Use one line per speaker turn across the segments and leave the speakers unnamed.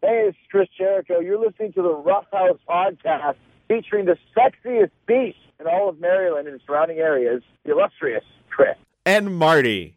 Hey, it's Chris Jericho. You're listening to the Rough House podcast featuring the sexiest beast in all of Maryland and surrounding areas, the illustrious Chris.
And Marty.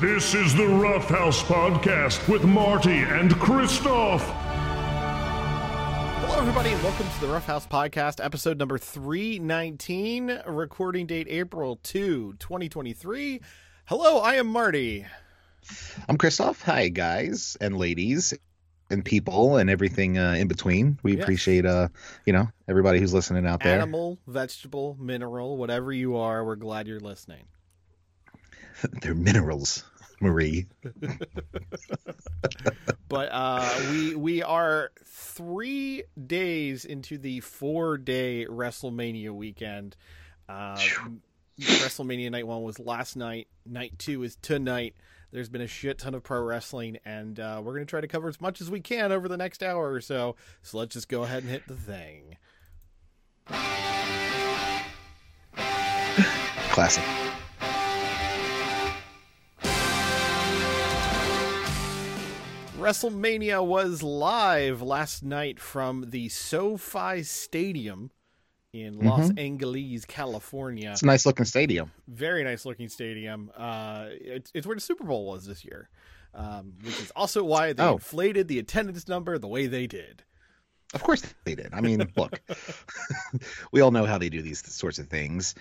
This is the Rough House Podcast with Marty and Christoph.
Hello, everybody, and welcome to the Rough House Podcast, episode number 319, recording date April 2, 2023. Hello, I am Marty.
I'm Christoph. Hi, guys and ladies and people and everything uh, in between. We
Yes.
appreciate, uh, you know, everybody who's listening out there.
Animal, vegetable, mineral, whatever you are, we're glad you're listening.
They're minerals, Marie.
But uh, we we are three days into the four day WrestleMania weekend. Uh, WrestleMania night one was last night. Night two is tonight. There's been a shit ton of pro wrestling, and uh, we're going to try to cover as much as we can over the next hour or so. So let's just go ahead and hit the thing.
Classic.
WrestleMania was live last night from the SoFi Stadium in Los Angeles, California.
It's a nice looking stadium.
very nice looking stadium. Uh, it's, it's where the Super Bowl was this year, um, which is also why they
Oh.
inflated the attendance number the way they did.
Of course they did. I mean, look, we all know how they do these sorts of things.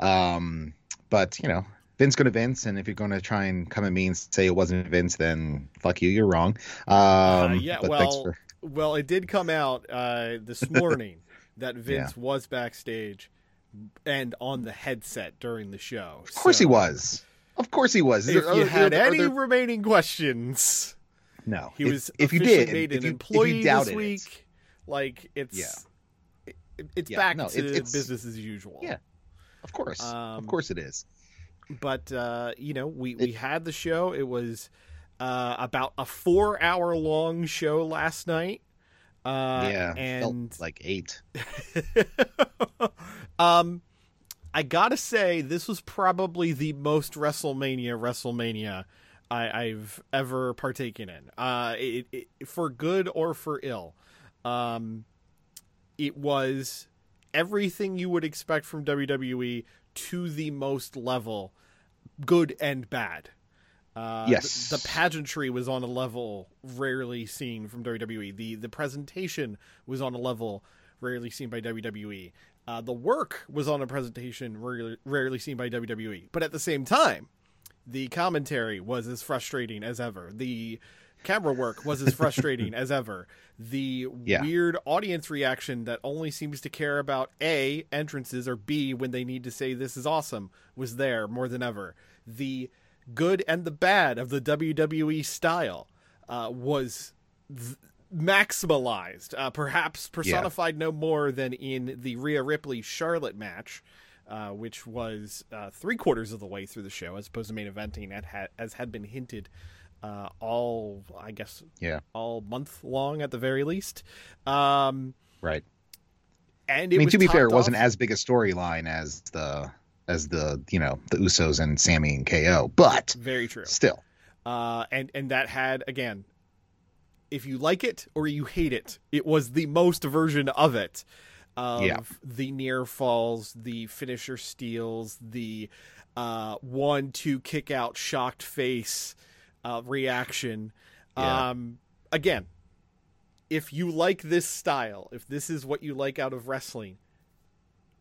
Um, but, you know, Vince going to Vince, and if you're going to try and come at me and say it wasn't Vince, then fuck you, you're wrong. Um,
Uh, yeah,
but
well,
for-
well, it did come out uh, this morning that Vince was backstage and on the headset during the show.
Of course he was. Of course he was.
If
Are-
you
are-
had
are
any
there-
remaining questions,
no.
he
If-
was
if, you did,
made
if
an
you,
employee
if
this
doubted it,
week. Like it's
Yeah.
it- it's
Yeah,
back
no,
to
it- it's-
business as usual.
Yeah. of course,
Um,
of course it is.
But uh, you know we we had the show it was uh, about a four hour long show last night uh,
yeah,
and
felt like eight.
um i gotta say this was probably the most wrestlemania wrestlemania I, i've ever partaken in uh it, it, for good or for ill um it was everything you would expect from wwe to the most level good and bad uh,
Yes.
the, the pageantry was on a level rarely seen from WWE. The the presentation was on a level rarely seen by WWE. Uh, the work was on a presentation rarely, rarely seen by WWE. But at the same time, the commentary was as frustrating as ever. The camera work was as frustrating as ever. The
Yeah.
weird audience reaction that only seems to care about A, entrances, or B, when they need to say this is awesome, was there more than ever. The good and the bad of the WWE style uh, was th- maximalized, uh, perhaps personified no more than in the Rhea Ripley Charlotte match, uh, which was uh, three quarters of the way through the show, as opposed to main eventing, at ha- as had been hinted uh, all, I guess,
Yeah,
all month long at the very least. Um,
right.
and
I mean,
was
to be fair, it wasn't as big a storyline as the as the you know the Usos and Sami and KO, but
very true.
still,
uh, and and that had again, if you like it or you hate it, it was the most version of it. Of
Yeah.
the near falls, the finisher steals, the uh, one two kick out shocked face uh, reaction.
Yeah.
Um, again, if you like this style, if this is what you like out of wrestling,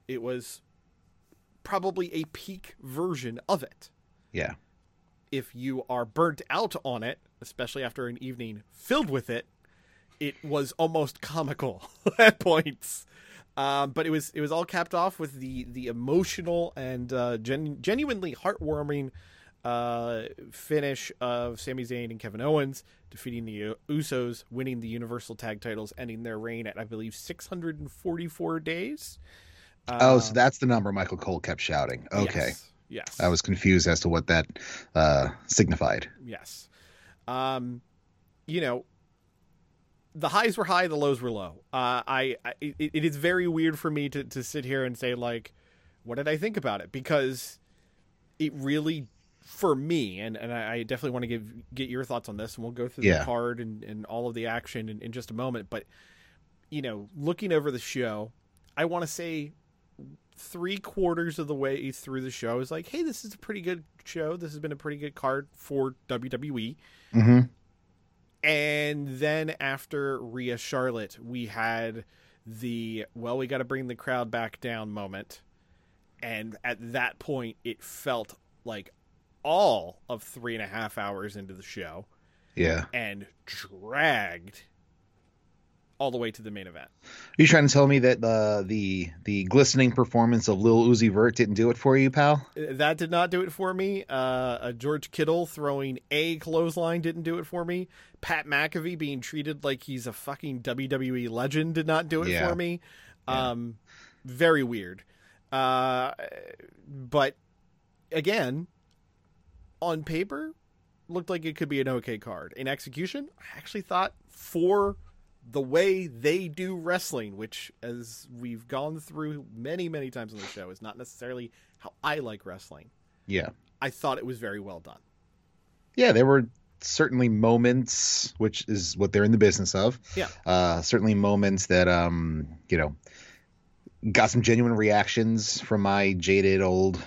it was probably a peak version of it
yeah,
if you are burnt out on it, especially after an evening filled with it, it was almost comical at points. Um, but it was it was all capped off with the the emotional and uh, gen- genuinely heartwarming uh, finish of Sami Zayn and Kevin Owens defeating the Usos, winning the Universal Tag Titles, ending their reign at I believe 644 days.
oh, so
Um,
that's the number Michael Cole kept shouting. Okay.
Yes. yes.
I was confused as to what that uh, signified.
Yes. Um, you know, the highs were high, the lows were low. Uh, I, I it, it is very weird for me to to sit here and say like, what did I think about it? Because it really, for me, and and I definitely want to give get your thoughts on this, and we'll go through
Yeah.
the card and and all of the action in, in just a moment. But you know, looking over the show, I want to say three quarters of the way through the show is like, hey, this is a pretty good show. This has been a pretty good card for WWE.
Mm-hmm.
And then after Rhea Charlotte, we had the well, we got to bring the crowd back down moment. And at that point, it felt like all of three and a half hours into the show
Yeah.
and dragged all the way to the main event.
Are you trying to tell me that uh, the the glistening performance of Lil Uzi Vert didn't do it for you, pal?
That did not do it for me. Uh, uh, George Kittle throwing a clothesline didn't do it for me. Pat McAfee being treated like he's a fucking WWE legend did not do it
Yeah.
for me.
Yeah.
Um, very weird. Uh, but again, on paper, looked like it could be an okay card. In execution, I actually thought for the way they do wrestling, which, as we've gone through many, many times on the show, is not necessarily how I like wrestling.
Yeah.
I thought it was very well done.
Yeah, there were certainly moments, which is what they're in the business of.
Yeah.
Uh, certainly moments that um, you know, got some genuine reactions from my jaded old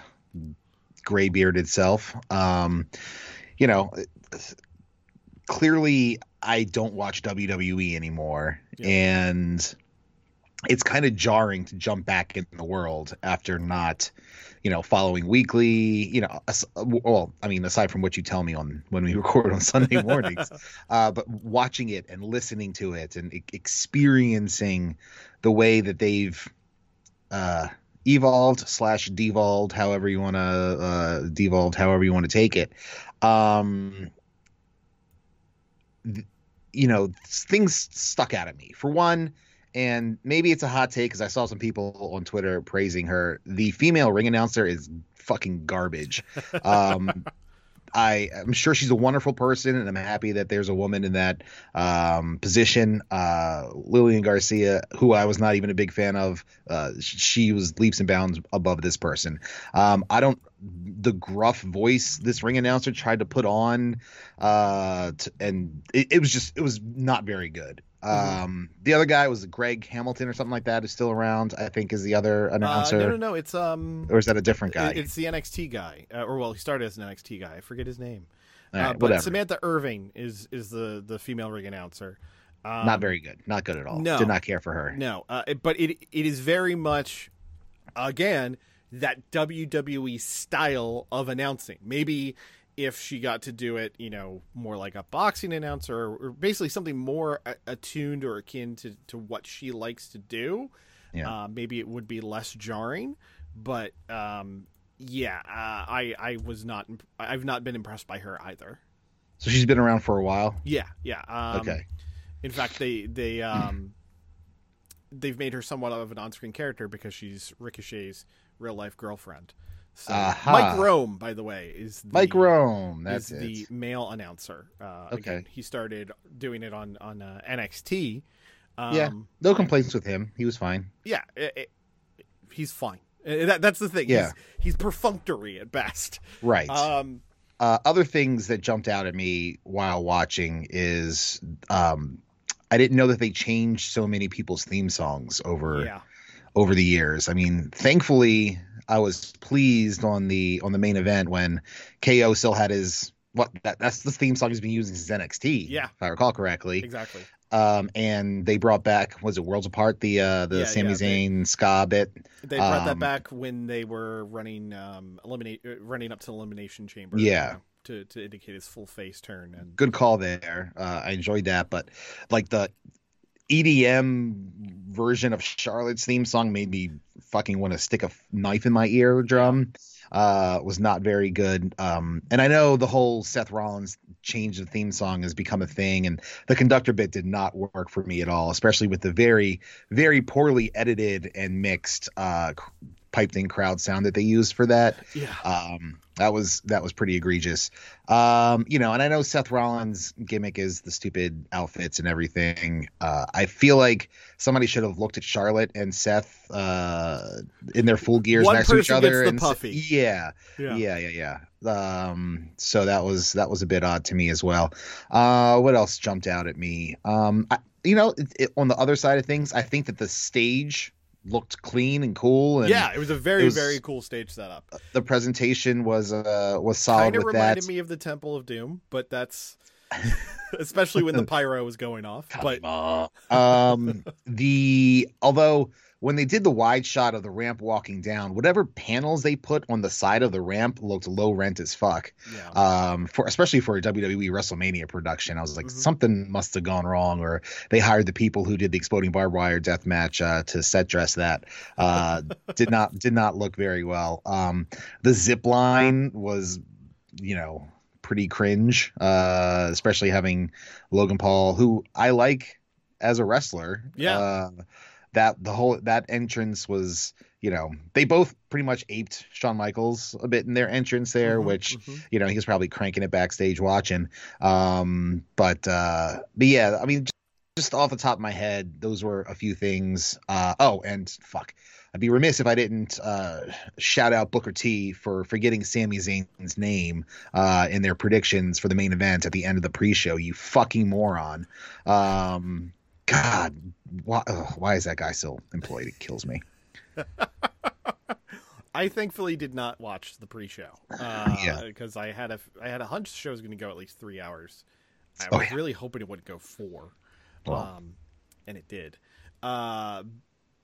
gray itself. Um, you know, clearly I don't watch WWE anymore,
Yeah.
and it's kind of jarring to jump back in the world after not, you know, following weekly. You know, well, I mean, aside from what you tell me on when we record on Sunday mornings, uh, but watching it and listening to it and experiencing the way that they've uh, evolved slash devolved, however you want to uh, devolved, however you want to take it. Um, th- you know, things stuck out at me. For one, and maybe it's a hot take because I saw some people on Twitter praising her. The female ring announcer is fucking garbage. Um, I am sure she's a wonderful person, and I'm happy that there's a woman in that um, position. Uh, Lillian Garcia, who I was not even a big fan of, uh, she was leaps and bounds above this person. Um, I don't the gruff voice this ring announcer tried to put on, uh, t- and it, it was just it was not very good. Um, the other guy was Greg Hamilton or something like that, who's still around. I think is the other
Uh,
announcer,
no, no, no. It's um,
or is that a different guy?
it's the NXT guy, uh, or well, he started as an NXT guy. I forget his name.
All right,
uh, but
whatever.
Samantha Irvin is is the the female ring announcer. Um,
not very good. Not good at all.
no.
Did not care for her.
No, uh, but it it is very much again that WWE style of announcing. Maybe if she got to do it, you know, more like a boxing announcer, or, or basically something more a- attuned or akin to to what she likes to do.
Yeah.
Uh, maybe it would be less jarring, but um, yeah, uh, I I was not. I've not been impressed by her either.
So she's been around for a while.
Yeah, yeah. Um,
okay.
in fact, they they um they've made her somewhat of an on-screen character because she's Ricochet's real life girlfriend. So. Mike Rome, by the way, is the,
Mike Rome. That's
the male announcer. Uh,
Okay.
Again, he started doing it on on uh, NXT. Um,
Yeah. No complaints with him. He was fine.
yeah. it- it- he's fine. Uh, That, that's the thing.
Yeah.
He's, he's perfunctory at best.
Right.
Um,
uh, other things that jumped out at me while watching is um, I didn't know that they changed so many people's theme songs over
yeah.
over the years. I mean, thankfully, I was pleased on the on the main event when KO still had his what that, that's the theme song he's been using since NXT.
Yeah.
if I recall correctly.
Exactly.
Um, and they brought back was it Worlds Apart the uh the
Yeah,
Sami
yeah, they-
Zayn ska bit.
They brought that
Um,
back when they were running um eliminate uh, running up to the elimination chamber.
Yeah.
you know, to to indicate his full face turn and
good call there. Uh, I enjoyed that, but like the EDM version of Charlotte's theme song made me fucking want to stick a knife in my eardrum. Uh, was not very good. Um, and I know the whole Seth Rollins change the theme song has become a thing, and the conductor bit did not work for me at all, especially with the very, very poorly edited and mixed uh, piped in crowd sound that they used for that.
Yeah.
Um, that was that was pretty egregious. Um, you know, and I know Seth Rollins' gimmick is the stupid outfits and everything. Uh, I feel like somebody should have looked at Charlotte and Seth uh, in their full gears
One
next to each other and
puffy.
yeah,
Yeah.
yeah, yeah, yeah. Um, so that was that was a bit odd to me as well. Uh, what else jumped out at me? Um, I, you know, it, it, on the other side of things, I think that the stage looked clean and cool, and
yeah, it was a very,
was-
very cool stage setup.
the presentation was uh was solid
Kind of reminded
that.
me of the Temple of Doom, but that's especially when the pyro was going off. But
um the although when they did the wide shot of the ramp walking down whatever panels they put on the side of the ramp looked low rent as fuck
yeah,
um for especially for a WWE WrestleMania production I was like
Mhm.
something must have gone wrong or they hired the people who did the exploding barbed wire death match uh to set dress that uh did not did not look very well um the zip line was you know pretty cringe uh especially having Logan Paul who I like as a wrestler
Yeah.
That the whole that entrance was you know they both pretty much aped Shawn Michaels a bit in their entrance there
Mhm,
which
mhm.
you know he was probably cranking it backstage watching. Um but uh but yeah i mean just off the top of my head those were a few things. Uh oh and fuck i'd be remiss if i didn't uh shout out booker t for forgetting Sami Zayn's name uh in their predictions for the main event at the end of the pre-show you fucking moron. Um god why, ugh, why is that guy still employed it kills me
I thankfully did not watch the pre-show. Uh,
Yeah.
because I had a I had a hunch the show was going to go at least three hours. I
Oh,
was
yeah.
really hoping it would go four,
Well.
um, and it did. Uh,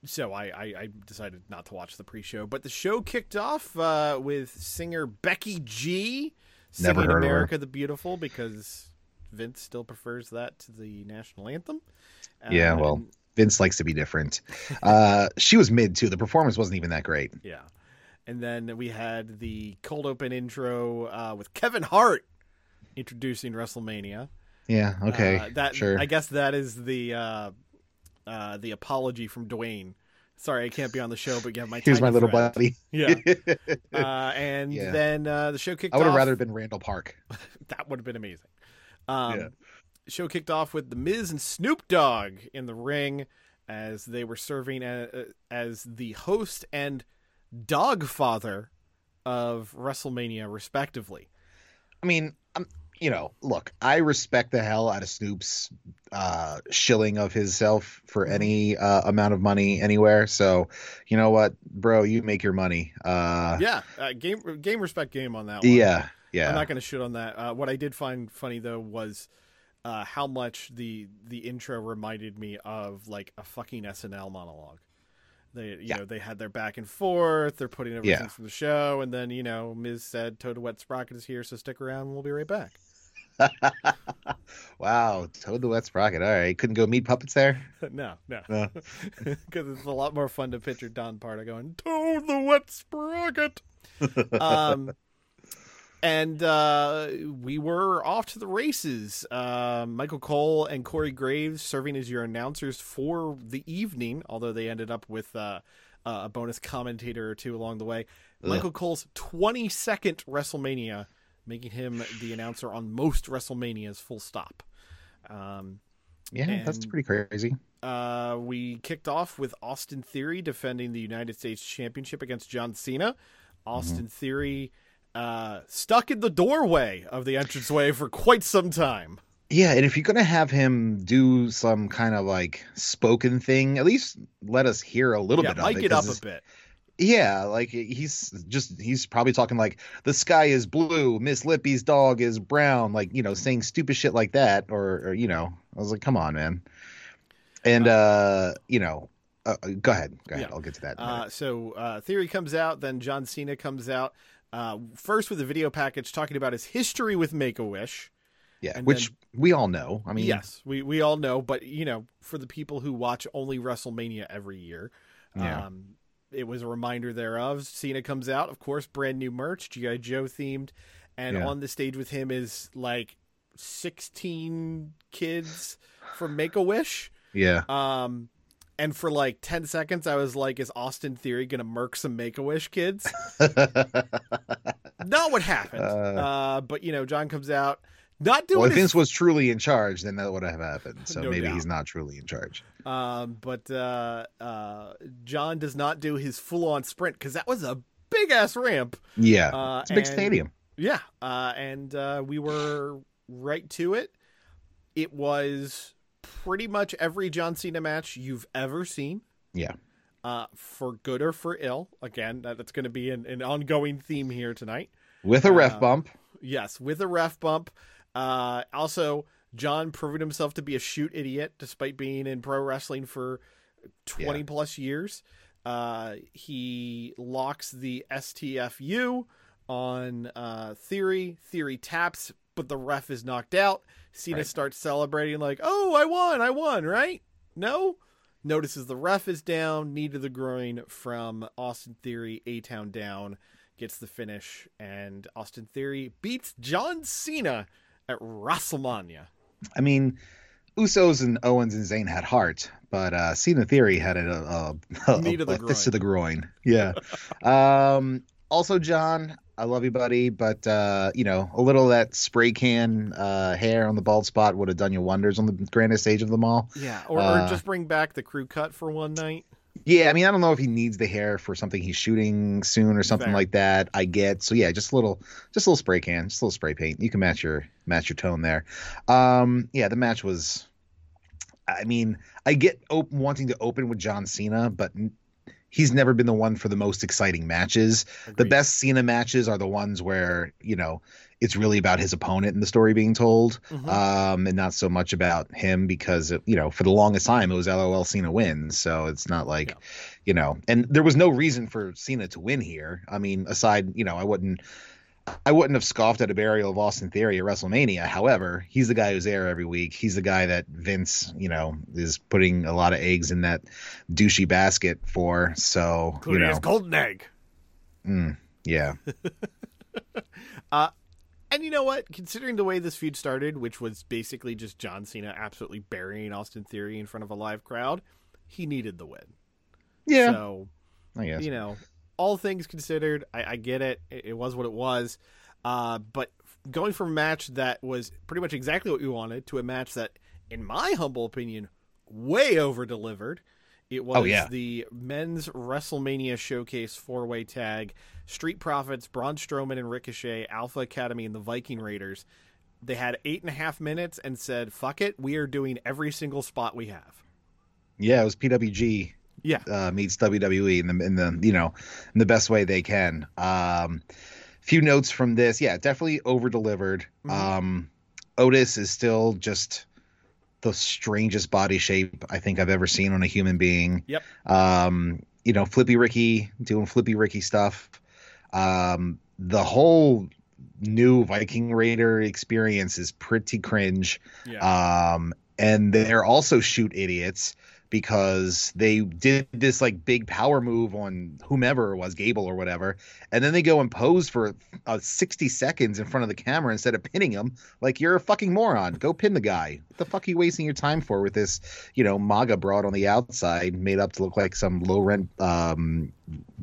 so I, I, I decided not to watch the pre-show, but the show kicked off uh, with singer Becky G
Never
singing
heard of her.
"America the Beautiful" because Vince still prefers that to the national anthem.
Yeah,
Uh,
well. vince likes to be different uh she was mid too the performance wasn't even that great
Yeah. And then we had the cold open intro uh, with Kevin Hart introducing WrestleMania.
Yeah. Okay.
Uh, that
sure.
I guess that is the uh, uh, the apology from Dwayne. Sorry, I can't be on the show, but you have my
Here's my little
friend.
buddy.
Yeah. Uh, and
Yeah.
then uh, the show kicked
I would have rather been Randall Park.
that would have been amazing. Um,
Yeah.
Show kicked off with the Miz and Snoop Dogg in the ring as they were serving a, as the host and dog father of WrestleMania, respectively.
I mean, I'm, you know, look, I respect the hell out of Snoop's uh, shilling of himself for
Mm-hmm.
any uh, amount of money anywhere. So, you know what, bro, you make your money. Uh,
yeah, uh, game game respect game on that one.
yeah, yeah.
I'm not going to shit on that. Uh, what I did find funny though was uh, how much the the intro reminded me of like a fucking SNL monologue. They you
Yeah.
know they had their back and forth. They're putting everything
Yeah.
from the show, and then you know Miz said Toad Wet Sprocket is here, so stick around. and We'll be right back.
wow, Toad the Wet Sprocket. All right, couldn't go Meat Puppets there.
no, no,
No.
because it's a lot more fun to picture Don Pardo going Toad the Wet Sprocket. um, and uh, we were off to the races. Uh, Michael Cole and Corey Graves serving as your announcers for the evening, although they ended up with uh, a bonus commentator or two along the way. Michael Cole's 22nd WrestleMania, making him the announcer on most WrestleManias, full stop. Um,
Yeah, that's pretty crazy.
uh, we kicked off with Austin Theory defending the United States Championship against John Cena. Austin Theory uh, stuck in the doorway of the entranceway for quite some time.
Yeah, and if you're gonna have him do some kind of like spoken thing, at least let us hear a little
yeah,
bit of it.
it up a bit.
Yeah, like he's just he's probably talking like the sky is blue, Miss Lippy's dog is brown, like you know, saying stupid shit like that, or, or you know, I was like, come on, man. And uh, you know, uh, uh, go ahead, go ahead,
Yeah.
I'll get to that.
Uh, so uh, Theory comes out, then John Cena comes out. Uh, first with a video package talking about his history with Make a Wish,
Yeah,
And
which
then-
we all know. I mean,
yes, we we all know, but you know, for the people who watch only WrestleMania every year,
Yeah.
um, it was a reminder thereof. Cena comes out, of course, brand new merch, GI Joe themed, and
Yeah.
on the stage with him is like sixteen kids from Make a Wish.
yeah,
Um, and for like ten seconds, I was like, "Is Austin Theory gonna murk some Make a Wish kids?" Not what happened.
Uh.
Uh, but you know, John comes out, not doing
well, if
his
Vince was truly in charge, then that would have happened. So
No
maybe
doubt.
he's not truly in charge.
Um, but uh, uh, John does not do his full on sprint because that was a big ass ramp.
Yeah,
Uh,
it's a big
and-
stadium.
Yeah, uh, and uh, we were right to it. It was pretty much every John Cena match you've ever seen,
Yeah,
uh, for good or for ill. Again, that, that's going to be an, an ongoing theme here tonight.
with a ref
Uh,
bump.
Yes, with a ref bump. Uh, also, John proving himself to be a shoot idiot despite being in pro wrestling for 20
Yeah.
plus years. Uh, he locks the STFU on uh, Theory. Theory taps, but the ref is knocked out. Cena
Right.
starts celebrating, like, oh, I won, I won, right? No? Notices the ref is down, knee to the groin from Austin Theory, A Town down gets the finish, and Austin Theory beats John Cena at WrestleMania.
I mean, Usos and Owens and Zayn had heart, but uh, Cena Theory had a, a, a,
Knee to the
a fist to the groin. Yeah. um, also, John, I love you, buddy, but uh, you know, a little of that spray can uh, hair on the bald spot would have done you wonders on the grandest stage of them all.
Yeah, or,
Uh,
or just bring back the crew cut for one night.
Yeah, I mean, I don't know if he needs the hair for something he's shooting soon or something
Fair.
like that. I get so yeah, just a little, just a little spray can, just a little spray paint. You can match your match your tone there. Um, yeah, the match was. I mean, I get op- wanting to open with John Cena, but he's never been the one for the most exciting matches. The best Cena matches are the ones where you know it's really about his opponent and the story being told,
Mhm.
um, and not so much about him because you know for the longest time it was LOL Cena wins, so it's not like
Yeah.
you know, and there was no reason for Cena to win here. I mean, aside you know, I wouldn't. I wouldn't have scoffed at a burial of Austin Theory at WrestleMania. However, he's the guy who's there every week. He's the guy that Vince, you know, is putting a lot of eggs in that douchey basket for. So, you know,
his golden egg.
mm, yeah.
And you know what? Considering the way this feud started, which was basically just John Cena absolutely burying Austin Theory in front of a live crowd, he needed the win.
Yeah.
So
I guess.
you know, all things considered, I, I get it. it. It was what it was. Uh, but going from a match that was pretty much exactly what we wanted to a match that, in my humble opinion, way over delivered. It was
Oh, yeah.
the men's WrestleMania Showcase four way tag. Street Profits, Braun Strowman and Ricochet, Alpha Academy, and the Viking Raiders. They had eight and a half minutes and said, "Fuck it, we are doing every single spot we have."
Yeah, it was PWG
Yeah,
uh, meets WWE in the in the you know in the best way they can. Um, few notes from this, yeah, definitely over delivered.
Mhm.
Um, Otis is still just the strangest body shape I think I've ever seen on a human being.
Yep.
Um, you know, Flippy Ricky doing Flippy Ricky stuff. Um, the whole new Viking Raider experience is pretty cringe.
yeah.
Um, and they're also shoot idiots because they did this like big power move on whomever it was, Gable or whatever, and then they go and pose for uh, 60 seconds in front of the camera instead of pinning him. Like you're a fucking moron. Go pin the guy. What the fuck are you wasting your time for with this, you know, MAGA broad on the outside made up to look like some low rent, um,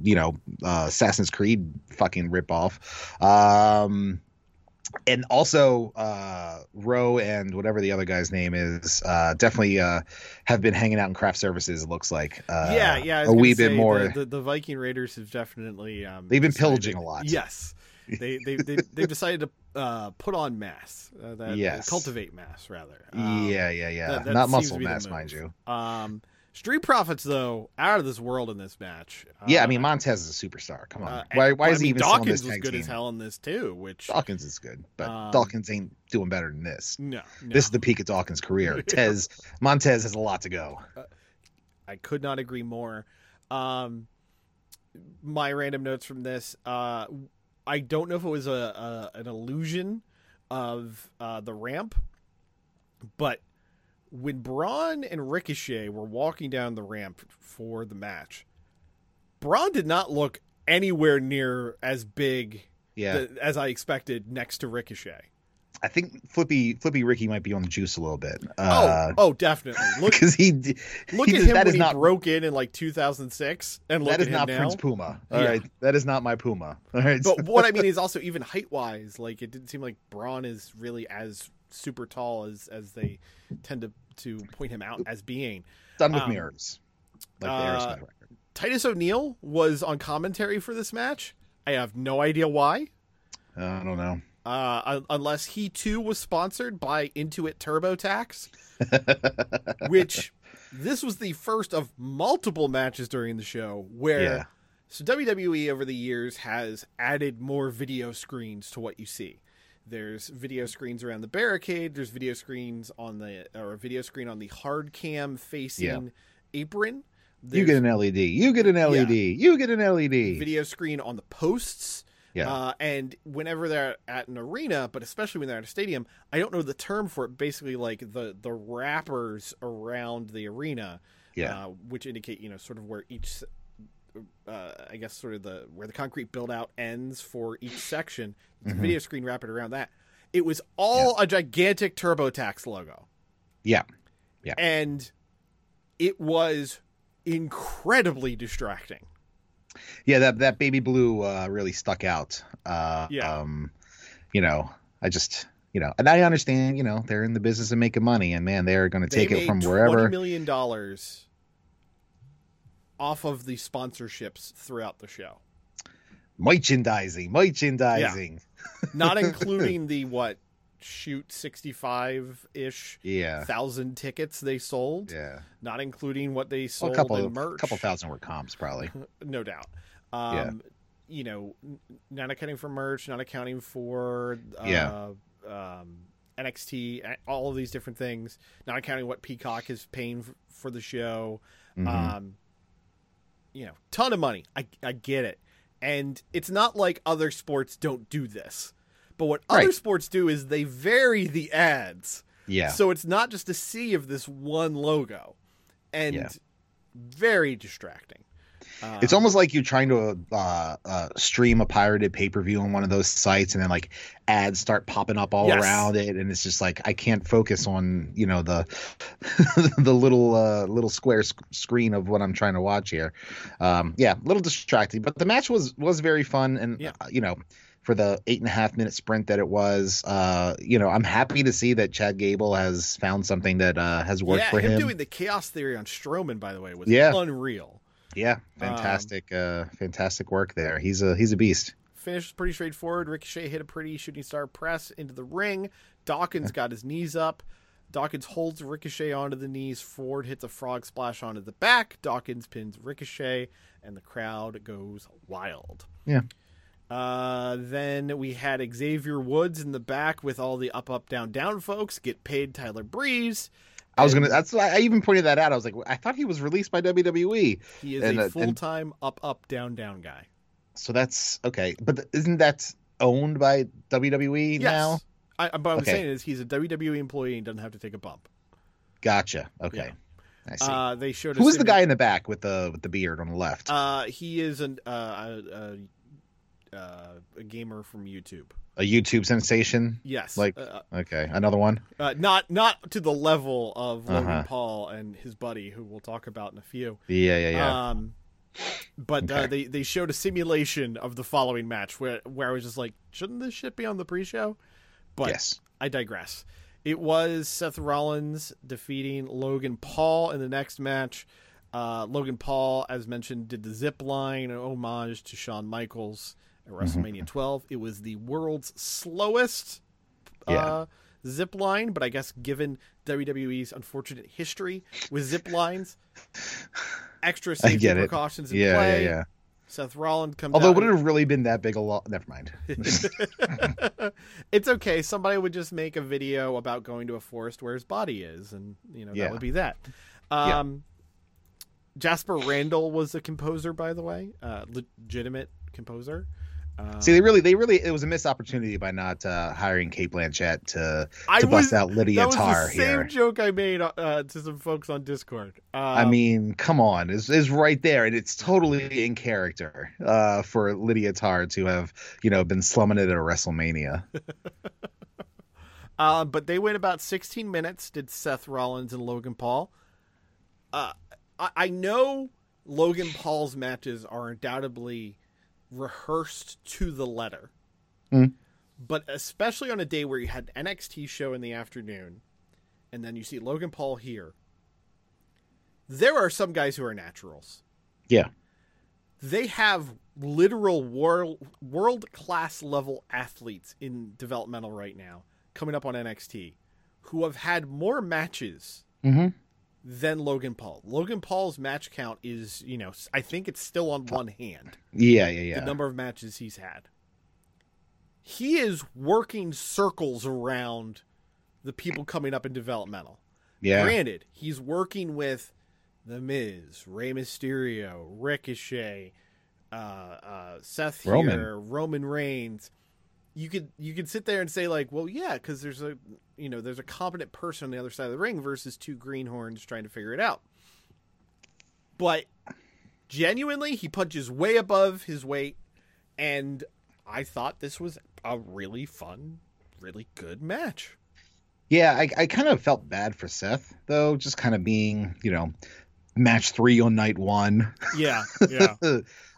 you know, uh, Assassin's Creed fucking ripoff. Um, and also uh Rowe and whatever the other guy's name is uh definitely uh have been hanging out in craft services it looks like uh
yeah, yeah.
A wee bit more
The, the, the Viking Raiders have definitely um,
They've been
decided-
pillaging a lot.
Yes, they they they they've decided to uh, put on mass. Uh, that,
Yes.
cultivate mass rather. Um,
yeah yeah yeah
that- that
not muscle
to be the
mass mind you
Um, Street Profits though out of this world in this match.
yeah i
Uh,
mean montez is a superstar come on
uh,
why, why is
I
he
mean,
even still
Dawkins
this
was good
team?
as hell in this too. Which
dawkins is good but
Um,
dawkins ain't doing better than this
no, no,
this is the peak of dawkins career tez montez has a lot to go
I could not agree more. Um, my random notes from this. Uh, I don't know if it was a, a an illusion of uh, the ramp, but when Braun and Ricochet were walking down the ramp for the match, Braun did not look anywhere near as big
Yeah,
th- as I expected next to Ricochet.
I think Flippy Flippy Ricky might be on the juice a little bit. Uh,
oh, oh, definitely. Look,
because he
look
he
at him
that
when
is
he
not
broke in in like 2006, and look
that is not
now.
Prince Puma. All right,
Yeah.
that is not my Puma. All right,
But what I mean is also even height wise, like it didn't seem like Braun is really as super tall as as they tend to to point him out as being.
done with
um,
mirrors, like the
uh. Titus O'Neil was on commentary for this match. I have no idea why.
Uh, I don't know.
Uh, unless he too was sponsored by Intuit TurboTax, which this was the first of multiple matches during the show where
Yeah.
so WWE over the years has added more video screens to what you see. There's video screens around the barricade. There's video screens on the or a video screen on the hard cam facing apron.
You get an LED. You get an LED. You get an LED.
video screen on the posts.
Yeah.
Uh, and whenever they're at an arena, but especially when they're at a stadium, I don't know the term for it. Basically, like the the wrappers around the arena,
Yeah.
uh, which indicate you know sort of where each, uh, I guess sort of the where the concrete build out ends for each section.
Mm-hmm.
a video screen wrapped around that. It was all a gigantic TurboTax logo,
yeah. Yeah.
and it was incredibly distracting.
Yeah, that that baby blue uh, really stuck out. Uh,
Yeah.
Um, you know, I just you know, and I understand. You know, they're in the business of making money, and man, they're going to take it from wherever.
million dollars off of the sponsorships throughout the show,
Merchandising, merchandising.
not including the what shoot sixty five ish
Yeah.
thousand tickets they sold,
Yeah.
not including what they
Well,
sold
a couple,
in merch,
couple thousand were comps, probably.
no doubt. Um, You know, not accounting for merch, not accounting for uh,
Yeah.
um, NXT, all of these different things, not accounting what Peacock is paying for the show.
Mhm.
Um, you know, ton of money. I I get it, and it's not like other sports don't do this. But what other sports do is they vary the ads.
yeah.
So it's not just a sea of this one logo, and
Yeah.
very distracting. Uh,
It's almost like you're trying to uh, uh, stream a pirated pay per view on one of those sites, and then like ads start popping up all
Yes.
around it, and it's just like I can't focus on you know the the little uh, little square sc- screen of what I'm trying to watch here. Um, yeah, a little distracting, but the match was was very fun, and
Yeah.
uh, you know. For the eight and a half minute sprint that it was, uh, you know, I'm happy to see that Chad Gable has found something that uh, has worked
yeah,
for
him,
him.
doing the chaos theory on Strowman, by the way, was
Yeah.
unreal.
Yeah,
Um,
fantastic, uh, fantastic work there. He's a he's a beast.
Finish was pretty straightforward. Ricochet hit a pretty shooting star press into the ring. Dawkins got his knees up. Dawkins holds Ricochet onto the knees. Ford hits a frog splash onto the back. Dawkins pins Ricochet, and the crowd goes wild.
Yeah.
Uh, then we had Xavier Woods in the back with all the up, up, down, down folks get paid Tyler Breeze.
I was gonna. That's why I even pointed that out. I was like, I thought he was released by WWE.
He is
and,
a full time up, up, down, down guy.
So that's okay. But isn't that owned by WWE
Yes.
now?
I, but what I'm
Okay.
saying is he's a WWE employee and doesn't have to take a bump.
Gotcha. Okay. I see.
Uh, they showed
Who
a
was the guy in the back with the with the beard on the left?
Uh, he is an uh, a, a, uh, a gamer from YouTube.
A YouTube sensation.
Yes,
Like-
uh,
Okay, another one.
uh, not not to the level of Logan
Uh-huh.
Paul and his buddy, who we'll talk about in a few.
Yeah, yeah, yeah.
Um, but uh, they they showed a simulation of the following match where where I was just like, shouldn't this shit be on the pre-show? But
yes.
I digress. It was Seth Rollins defeating Logan Paul in the next match. Uh, Logan Paul, as mentioned, did the zip line, an homage to Shawn Michaels at
Mm-hmm.
WrestleMania 12. It was the world's slowest uh,
Yeah.
zip line, but I guess given WWE's unfortunate history with zip lines, extra safety precautions in
Yeah,
play.
yeah, yeah.
Seth Rollins comes
Although would it have really been that big a lot? Never mind.
it's okay. Somebody would just make a video about going to a forest where his body is, and you know
Yeah.
that would be that.
Yeah.
Um, Jasper Randall was a composer, by the way, uh, legitimate composer. Uh,
See, they really, they really, it was a missed opportunity by not uh, hiring Cate Blanchett to
I
to bust out Lydia
that was
Tár
the same
here.
joke I made uh, to some folks on Discord. Um,
I mean, come on, is is right there, and it's totally in character uh, for Lydia Tár to have, you know, been slumming it at a WrestleMania.
Uh, but they went about 16 minutes. Did Seth Rollins and Logan Paul? Uh, I, I know Logan Paul's matches are undoubtedly rehearsed to the letter,
Mm.
but especially on a day where you had NXT show in the afternoon, and then you see Logan Paul here. There are some guys who are naturals.
Yeah,
They have literal world world class level athletes in developmental right now coming up on NXT who have had more matches
mm-hmm.
Than Logan Paul. Logan Paul's match count is, you know, I think it's still on one hand.
yeah, yeah, yeah.
The number of matches he's had. He is working circles around the people coming up in developmental.
yeah,
Granted, he's working with The Miz, Rey Mysterio, Ricochet, uh, uh, Seth
Roman.
here, Roman Reigns. You could you could sit there and say like, well, yeah, because there's a you know there's a competent person on the other side of the ring versus two greenhorns trying to figure it out. But genuinely, he punches way above his weight, and I thought this was a really fun, really good match.
Yeah, I, I kind of felt bad for Seth though, just kind of being, you know, match three on night one.
Yeah, yeah.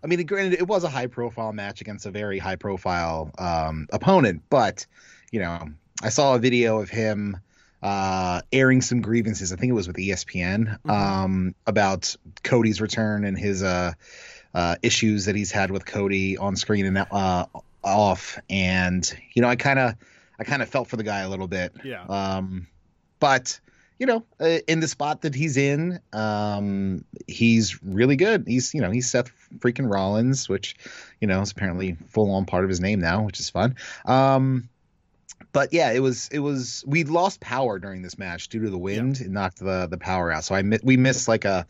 I mean, granted, it was a high profile match against a very high profile um, opponent, but you know, I saw a video of him uh, airing some grievances. I think it was with ESPN um, about Cody's return and his uh, uh, issues that he's had with Cody on screen and uh, off. And you know, I kind of, I kind of felt for the guy a little bit.
Yeah.
Um, but you know, uh, in the spot that he's in, um, he's really good. He's you know he's Seth freaking Rollins, which you know is apparently full on part of his name now, which is fun. Um, but yeah, it was it was we lost power during this match due to the wind. It knocked the the power out. So I mi- we missed like a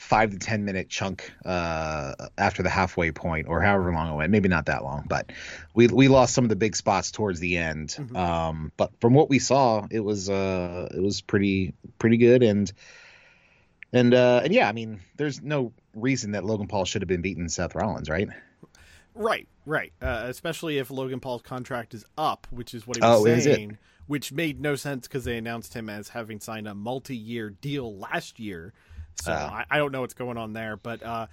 five to ten minute chunk uh, after the halfway point or however long it went. Maybe not that long, but we we lost some of the big spots towards the end.
Mhm.
Um, but from what we saw, it was uh it was pretty pretty good and and uh and yeah, I mean, there's no reason that Logan Paul should have been beating Seth Rollins, right?
Right, right. Uh, especially if Logan Paul's contract is up, which is what he
Oh,
was
it?
saying, which made no sense because they announced him as having signed a multi-year deal last year. So
Oh.
I, I don't know what's going on there, but uh,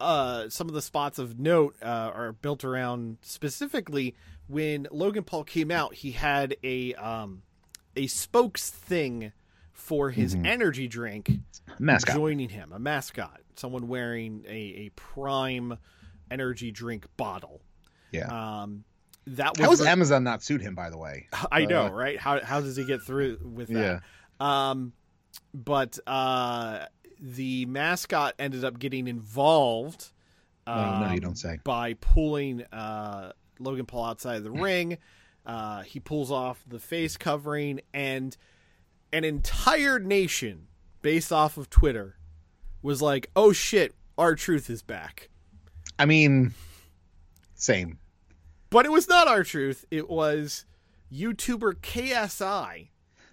uh, some of the spots of note uh, are built around specifically when Logan Paul came out. He had a um, a spokes thing for his
Mhm.
energy drink
Mascot.
joining him, a mascot, someone wearing a, a prime energy drink bottle.
Yeah.
Um, that was
How does Amazon not suit him, by the way?
I know,
uh,
right? How how does he get through with that?
Yeah.
Um, but uh, the mascot ended up getting involved.
Oh, no, you
um,
don't say.
By pulling uh, Logan Paul outside of the ring, uh, he pulls off the face covering, and an entire nation, based off of Twitter, was like, "Oh shit, R-Truth is back."
I mean, same.
But it was not R-Truth. It was YouTuber KSI.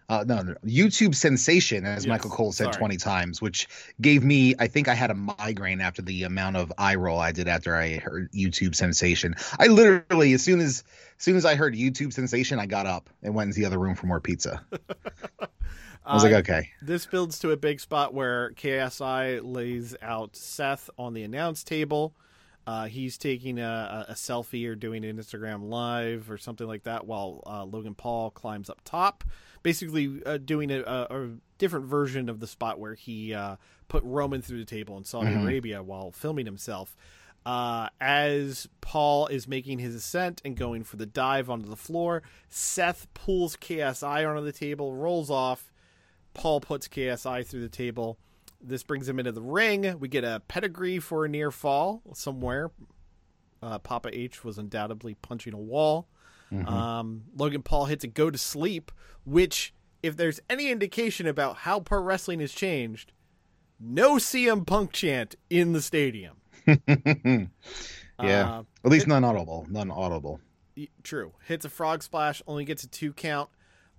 Uh, no, no, YouTube sensation, as
Yes,
Michael Cole said
sorry.
20 times, which gave me, I think I had a migraine after the amount of eye roll I did after I heard YouTube sensation. I literally, as soon as, as soon as I heard YouTube sensation, I got up and went into the other room for more pizza. I was
Uh,
like, okay,
This builds to a big spot where KSI lays out Seth on the announce table. Uh, he's taking a, a, a selfie or doing an Instagram live or something like that while uh, Logan Paul climbs up top. Basically, uh, doing a, a, a different version of the spot where he uh, put Roman through the table in Saudi
Mhm.
Arabia while filming himself. Uh, as Paul is making his ascent and going for the dive onto the floor, Seth pulls KSI onto the table, rolls off. Paul puts KSI through the table. This brings him into the ring. We get a pedigree for a near fall somewhere. Uh, Papa H was undoubtedly punching a wall.
Mhm.
Um, Logan Paul hits a go to sleep, which, if there's any indication about how pro wrestling has changed, no CM Punk chant in the stadium.
yeah.
Uh,
At least non-audible, non-audible.
true. Hits a frog splash, only gets a two count.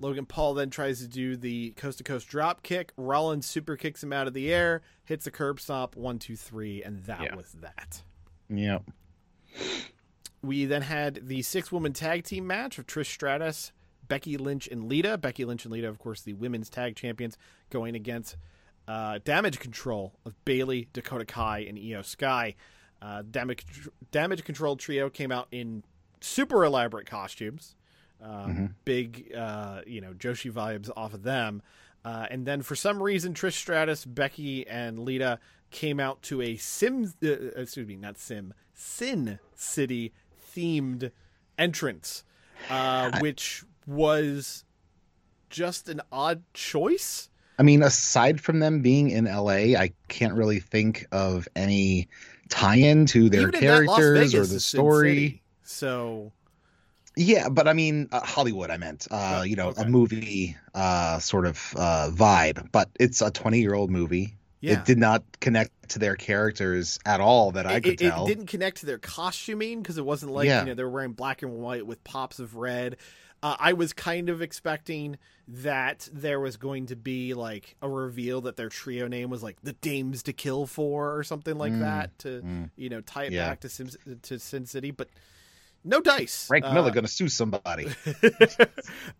Logan Paul then tries to do the coast to coast drop kick. Rollins super kicks him out of the air, hits a curb stomp, one, two, three, and that
Yeah.
was that.
Yep.
We then had the six woman tag team match of Trish Stratus, Becky Lynch, and Lita. Becky Lynch and Lita, of course, the women's tag champions, going against uh, Damage Control of Bayley, Dakota Kai, and Iyo Sky. Uh, damage Damage Control trio came out in super elaborate costumes, uh, big, uh, you know, Joshi vibes off of them. Uh, and then for some reason, Trish Stratus, Becky, and Lita came out to a Sim, uh, excuse me, not Sim, Sin City themed entrance, uh, which was just an odd choice.
I mean, aside from them being in LA, I can't really think of any tie-in to their
Even in that Las
characters or the story.
City. So
Yeah, but I mean uh, Hollywood. I meant, uh,
Oh,
you know,
okay.
a movie uh, sort of uh, vibe. But it's a twenty-year-old movie.
Yeah,
It did not connect to their characters at all that I
it,
could
it- it didn't connect to their costuming because it wasn't like
Yeah.
you know they were wearing black and white with pops of red. Uh, I was kind of expecting that there was going to be like a reveal that their trio name was like the Dames to Kill For or something like
Mm,
that to
mm.
you know tie it
Yeah.
back to Sim, to Sin City, but no dice.
Frank
Uh,
Miller gonna sue somebody.
uh,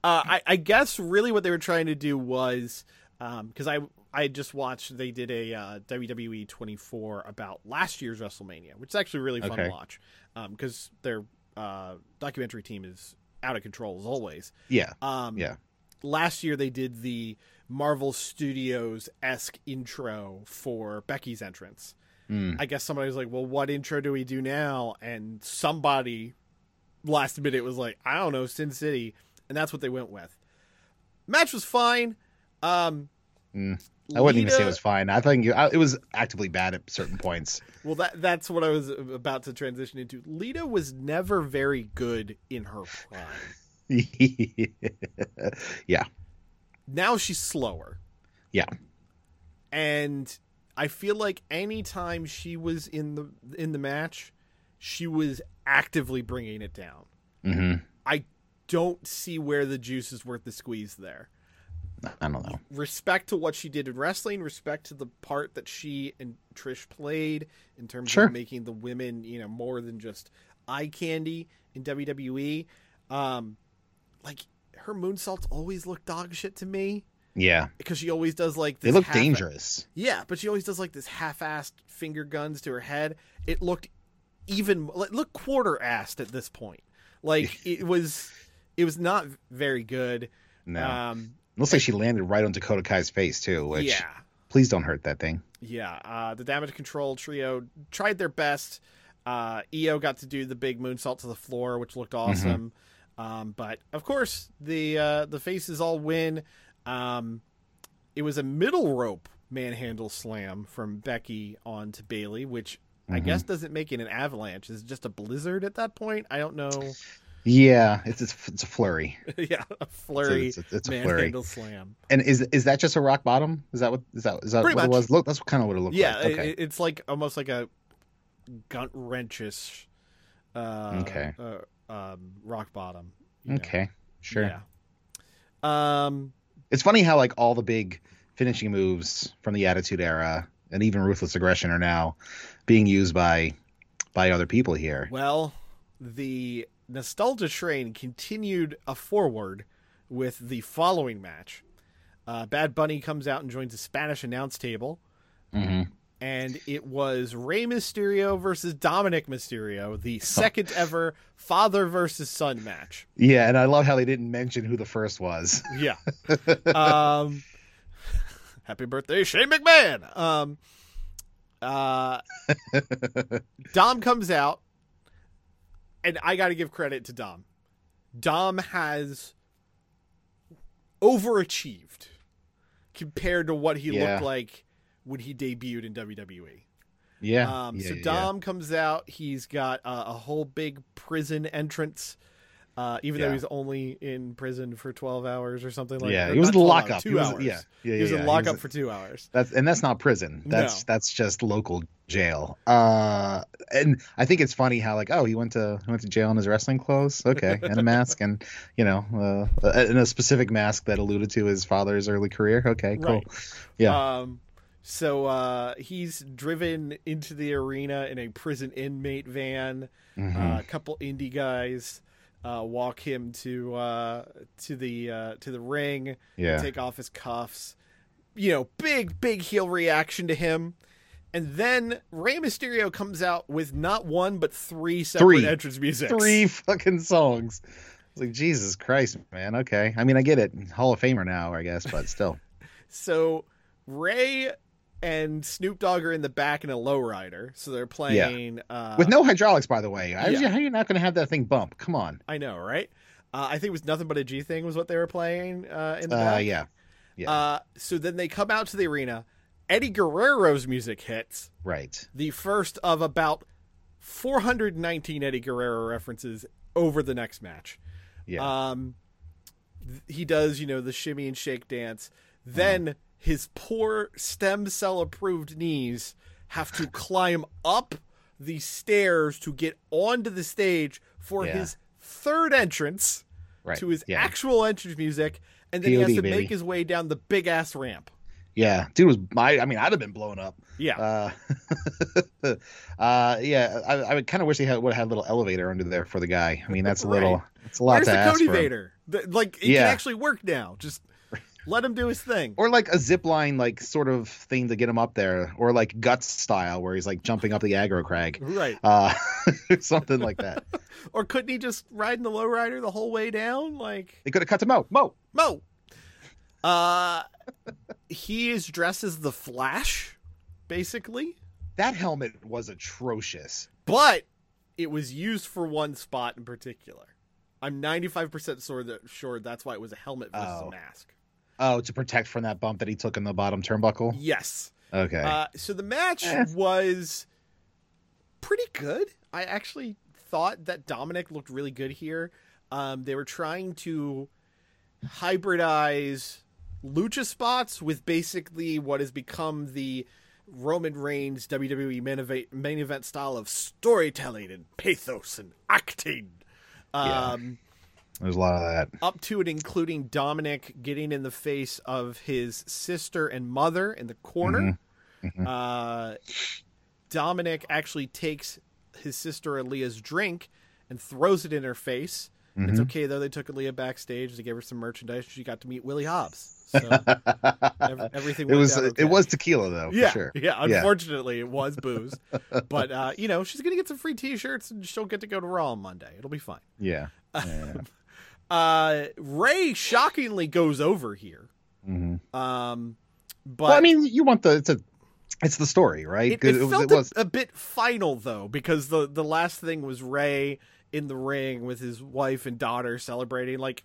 I, I guess really what they were trying to do was because I I just watched they did a uh, WWE 24 about last year's WrestleMania, which is actually really fun
Okay.
to watch because their uh, documentary team is out of control as always.
Yeah,
Um,
yeah.
Last year they did the Marvel Studios esque intro for Becky's entrance.
Mm.
I guess somebody was like, "Well, what intro do we do now?" And somebody last minute was like, "I don't know, Sin City," and that's what they went with. Match was fine. Um,
Mm. I wouldn't even say it was fine. I think it was actively bad at certain points.
Well, that that's what I was about to transition into. Lita was never very good in her prime.
yeah,
Now she's slower.
yeah.
and I feel like anytime she was in the in the match, she was actively bringing it down.
hmm
I don't see where the juice is worth the squeeze there.
I don't know.
Respect to what she did in wrestling, respect to the part that she and Trish played in terms
Sure.
of making the women, you know, more than just eye candy in WWE. Um, like her moonsaults always look dog shit to me
Yeah,
because she always does like
they look
half-
dangerous.
Yeah, but she always does like this half-assed finger guns to her head. It looked even like look quarter-assed at this point. Like it was, it was not very good.
No,
Um,
looks like she landed right on Dakota Kai's face too. Which,
yeah,
please don't hurt that thing.
yeah. Uh, the Damage CTRL trio tried their best. Uh, Iyo got to do the big moonsault to the floor, which looked awesome. Um, but of course, the uh, the faces all win. Um, it was a middle rope manhandle slam from Becky onto Bayley, which I
Mhm.
guess doesn't make it an avalanche. Is it just a blizzard at that point? I don't know.
Yeah, it's it's, it's a flurry.
yeah, a flurry
It's a- it's a- it's a flurry.
slam.
And is is that just a rock bottom? Is that what is that is that
Pretty
what
much.
it was? Look, that's kind of what it looked
Yeah,
like. Okay.
it, it's like almost like a gut wrenchish. Uh,
Okay.
Uh, um, rock bottom. you know.
okay. Sure.
Yeah. Um.
It's funny how like all the big finishing moves from the Attitude Era and even Ruthless Aggression are now being used by by other people here.
Well, the nostalgia train continued a forward with the following match. Uh, Bad Bunny comes out and joins the Spanish announce table,
hmm
and it was Rey Mysterio versus Dominic Mysterio, the second ever father versus son match.
Yeah, and I love how they didn't mention who the first was.
Yeah. um, happy birthday, Shane McMahon. Um, uh, Dom comes out, and I got to give credit to Dom. Dom has overachieved compared to what he
Yeah.
looked like when he debuted in WWE.
Yeah.
Um,
yeah,
so
yeah,
Dom comes out. He's got uh, a whole big prison entrance. Uh, even though he's only in prison for twelve hours or something like
Yeah,
that.
he was in lockup.
two
was-
hours.
yeah, yeah,
he was
yeah,
in lockup
was-
for two hours.
That's and that's not prison. That's
No.
that's just local jail. Uh, and I think it's funny how like, oh, he went to he went to jail in his wrestling clothes, okay, and a mask, and you know, uh, and a specific mask that alluded to his father's early career. Okay, cool.
Right.
Yeah.
Um, so uh, he's driven into the arena in a prison inmate van.
Mhm.
Uh, a couple indie guys uh, walk him to uh, to the uh, to the ring.
yeah.
Take off his cuffs. You know, big big heel reaction to him. And then Rey Mysterio comes out with not one but three separate
Three.
entrance music.
Three fucking songs. It's like Jesus Christ, man. Okay, I mean, I get it. Hall of Famer now, I guess, but still.
So Rey and Snoop Dogg are in the back in a lowrider, so they're playing. Uh,
With no hydraulics, by the way. How,
yeah.
how are you not going to have that thing bump? Come on.
I know, right? Uh, I think it was nothing but a G thing was what they were playing uh, in the
Uh,
back.
yeah. Yeah.
Uh, so then they come out to the arena. Eddie Guerrero's music hits.
right.
The first of about 419 Eddie Guerrero references over the next match.
Yeah.
Um, he does, you know, the shimmy and shake dance. Then his poor stem cell approved knees have to climb up the stairs to get onto the stage for
Yeah.
his third entrance
right.
to his
yeah.
actual entrance music, and then he has to
baby.
make his way down the big ass ramp.
Yeah, dude was. I, I mean, I'd have been blown up.
Yeah,
Uh, uh, yeah. I, I would kind of wish they had would have had a little elevator under there for the guy. I mean, that's a little.
Right.
It's a lot
where's
to
the
ask
Cody. Vader? The- like it
Yeah.
can actually work now. Just let him do his thing.
Or like a zip line, like sort of thing to get him up there, or like guts style, where he's like jumping up the aggro crag,
Right.
uh, something like that.
Or couldn't he just ride in the lowrider the whole way down? Like
They could have cut to Mo. Mo.
Mo. Uh he is dressed as the Flash, basically.
That helmet was atrocious.
But it was used for one spot in particular. I'm 95% sure that sure that's why it was a helmet versus
Oh.
a mask.
Oh, to protect from that bump that he took in the bottom turnbuckle.
Yes.
Okay.
Uh, so the match
Eh.
was pretty good. I actually thought that Dominic looked really good here. Um, they were trying to hybridize lucha spots with basically what has become the Roman Reigns WWE main event, main event style of storytelling and pathos and acting.
Yeah.
Um,
There's a lot of that.
up to and including Dominic getting in the face of his sister and mother in the corner. Uh, Dominic actually takes his sister Aaliyah's drink and throws it in her face. It's okay though; they took Aaliyah backstage. They gave her some merchandise. She got to meet Willie Hobbs. So everything
It was
okay.
it was tequila though,
yeah,
sure.
yeah. Unfortunately, it was booze, but uh, you know she's gonna get some free T-shirts and she'll get to go to Raw on Monday. It'll be fine.
Yeah. yeah.
Uh, Rey shockingly goes over here.
Mhm.
Um, but
well, I mean, you want the it's a it's the story, right?
it, it
was-
felt
it was
a, a bit final though, because the the last thing was Rey in the ring with his wife and daughter celebrating. Like,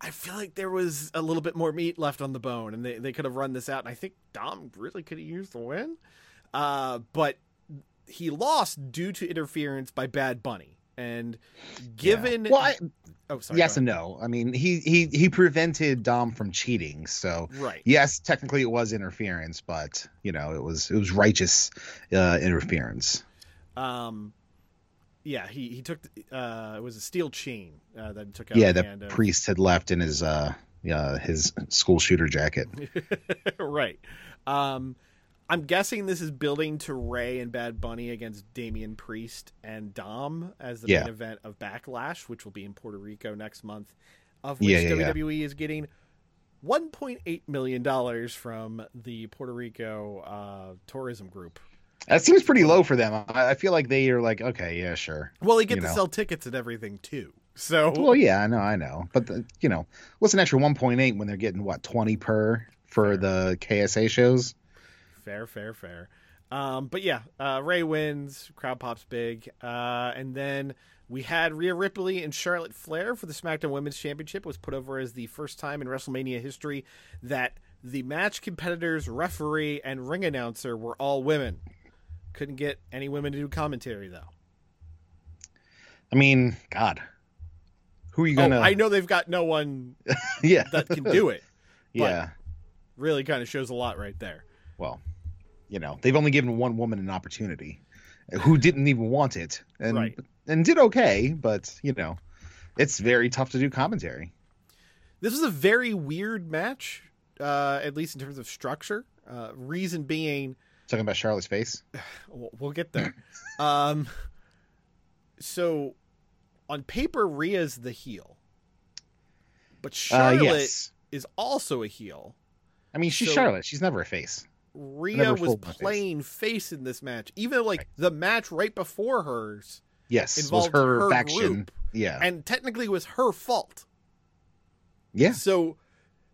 I feel like there was a little bit more meat left on the bone, and they they could have run this out. And I think Dom really could have used the win, uh, but he lost due to interference by Bad Bunny. And given,
well, I,
oh sorry,
yes and no. I mean, he he he prevented Dom from cheating, so
right.
yes, technically it was interference, but you know, it was it was righteous uh, interference.
Um, yeah, he he took uh, it was a steel chain uh, that he took out.
Yeah,
the hand of-
priest had left in his uh uh his school shooter jacket.
right. Um, I'm guessing this is building to Rey and Bad Bunny against Damian Priest and Dom as the
Yeah.
main event of Backlash, which will be in Puerto Rico next month. Of which
Yeah, yeah.
WWE is getting 1.8 million dollars from the Puerto Rico uh, tourism group.
That seems pretty low for them. I, I feel like they are like, okay, yeah, sure.
Well, they get
You
to
know.
sell tickets and everything too. So
Well, yeah, I know, I know, but the, you know, what's an extra 1.8 when they're getting what 20 per for the KSA shows?
Fair, fair, fair. Um, but yeah, uh, Rey wins. Crowd pops big, uh, and then we had Rhea Ripley and Charlotte Flair for the SmackDown Women's Championship. It was put over as the first time in WrestleMania history that the match competitors, referee, and ring announcer were all women. Couldn't get any women to do commentary though.
I mean, God, who are you
Oh,
gonna?
I know they've got no one
yeah,
that can do it.
yeah.
Really, kind of shows a lot right there.
Well, you know, they've only given one woman an opportunity who didn't even want it and
Right.
and did okay, but you know, it's very tough to do commentary.
This was a very weird match, uh, at least in terms of structure. Uh, reason being,
Talking about Charlotte's face.
we'll, get there. um, so, on paper, Rhea's the heel, but
Uh,
Charlotte
yes.
is also a heel.
I mean, she's
so-
Charlotte. She's never a face.
Rhea was
my face.
playing face in this match, even like the match right before hers,
Yes, was
Involved
her,
her
faction.
group.
Yeah,
and technically was her fault.
yeah,
So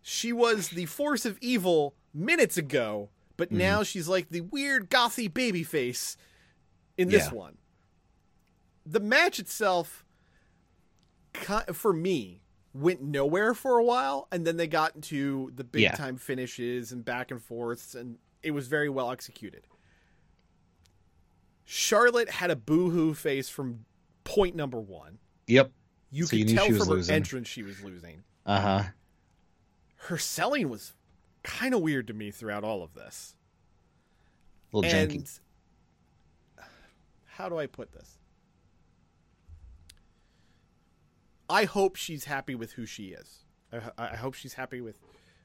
she was the force of evil minutes ago, but
Mm-hmm.
now she's like the weird gothy baby face in this
Yeah.
one. The match itself, for me, went nowhere for a while, and then they got into the big
Yeah.
time finishes and back and forths, and it was very well executed. Charlotte had a boohoo face from point number one.
yep.
You
So
could
you
tell from her
losing.
entrance she was losing
Uh huh.
her selling was kind of weird to me throughout all of this.
A little
and
janky.
how do I put this? I hope she's happy with who she is. I, I hope she's happy with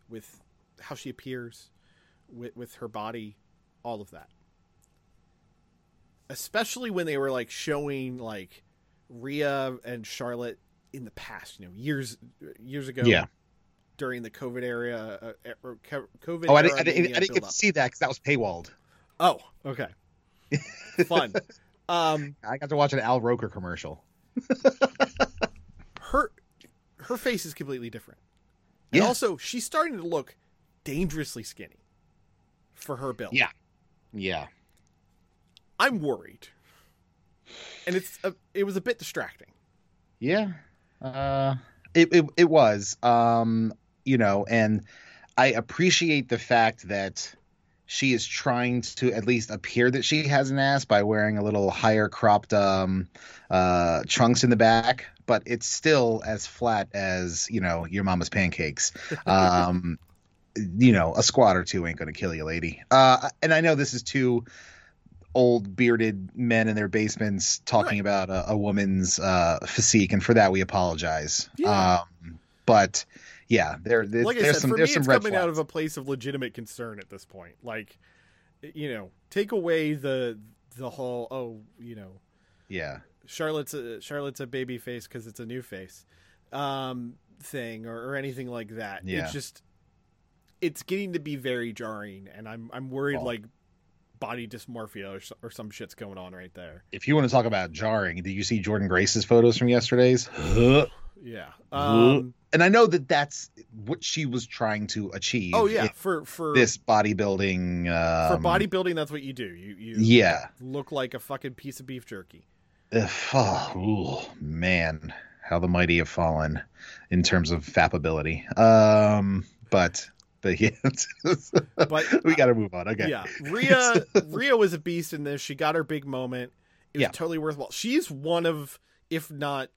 with how she appears, with with her body, all of that. Especially when they were like showing like Rhea and Charlotte in the past, you know, years years ago.
Yeah.
During the COVID area, uh, or COVID.
Oh, I didn't, I didn't, I didn't get to see that because that was paywalled.
Oh, okay. Fun. Um,
I got to watch an Al Roker commercial.
her her face is completely different. And
Yeah.
also, she's starting to look dangerously skinny for her build.
Yeah. Yeah.
I'm worried. And it's a, it was a bit distracting.
Yeah. Uh, it, it it was. Um, you know, and I appreciate the fact that she is trying to at least appear that she has an ass by wearing a little higher cropped um uh trunks in the back, but it's still as flat as, you know, your mama's pancakes. Um you know, a squad or two ain't gonna kill you, lady. Uh and I know this is two old bearded men in their basements talking
Right.
about a, a woman's uh, physique, and for that we apologize.
Yeah.
Um, but yeah, there, there
Like
there's
said,
some
for me,
there's
it's
some red
coming out of a place of legitimate concern at this point. Like, you know, take away the the whole oh, you know,
yeah,
Charlotte's a Charlotte's a baby face because it's a new face, um, thing or, or anything like that.
Yeah.
It's just it's getting to be very jarring, and I'm I'm worried
Well-
like body dysmorphia or, or some shit's going on right there.
if you want to talk about jarring, did you see Jordynne Grace's photos from yesterday's?
Yeah. Um,
and I know that that's what she was trying to achieve.
oh yeah, for for
this bodybuilding.
for
Um,
bodybuilding, that's what you do. You you
Yeah.
look like a fucking piece of beef jerky.
Ugh, oh, man, how the mighty have fallen in terms of fapability. Um, but but yeah,
But
we got to move on. Okay.
Yeah, Rhea Rhea was a beast in this. She got her big moment. It was
Yeah.
totally worthwhile. She's one of, if not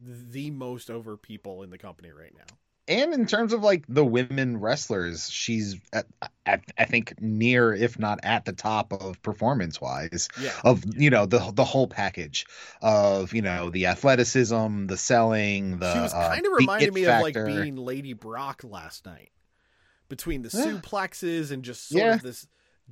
the most over people in the company right now.
and in terms of like the women wrestlers, she's at, at I think near, if not at the top of performance wise
Yeah,
of you know the the whole package of you know the athleticism, the selling, the
she was
uh,
kind of
it
me of like being Lady Brock last night, between the suplexes and just sort
Yeah.
of this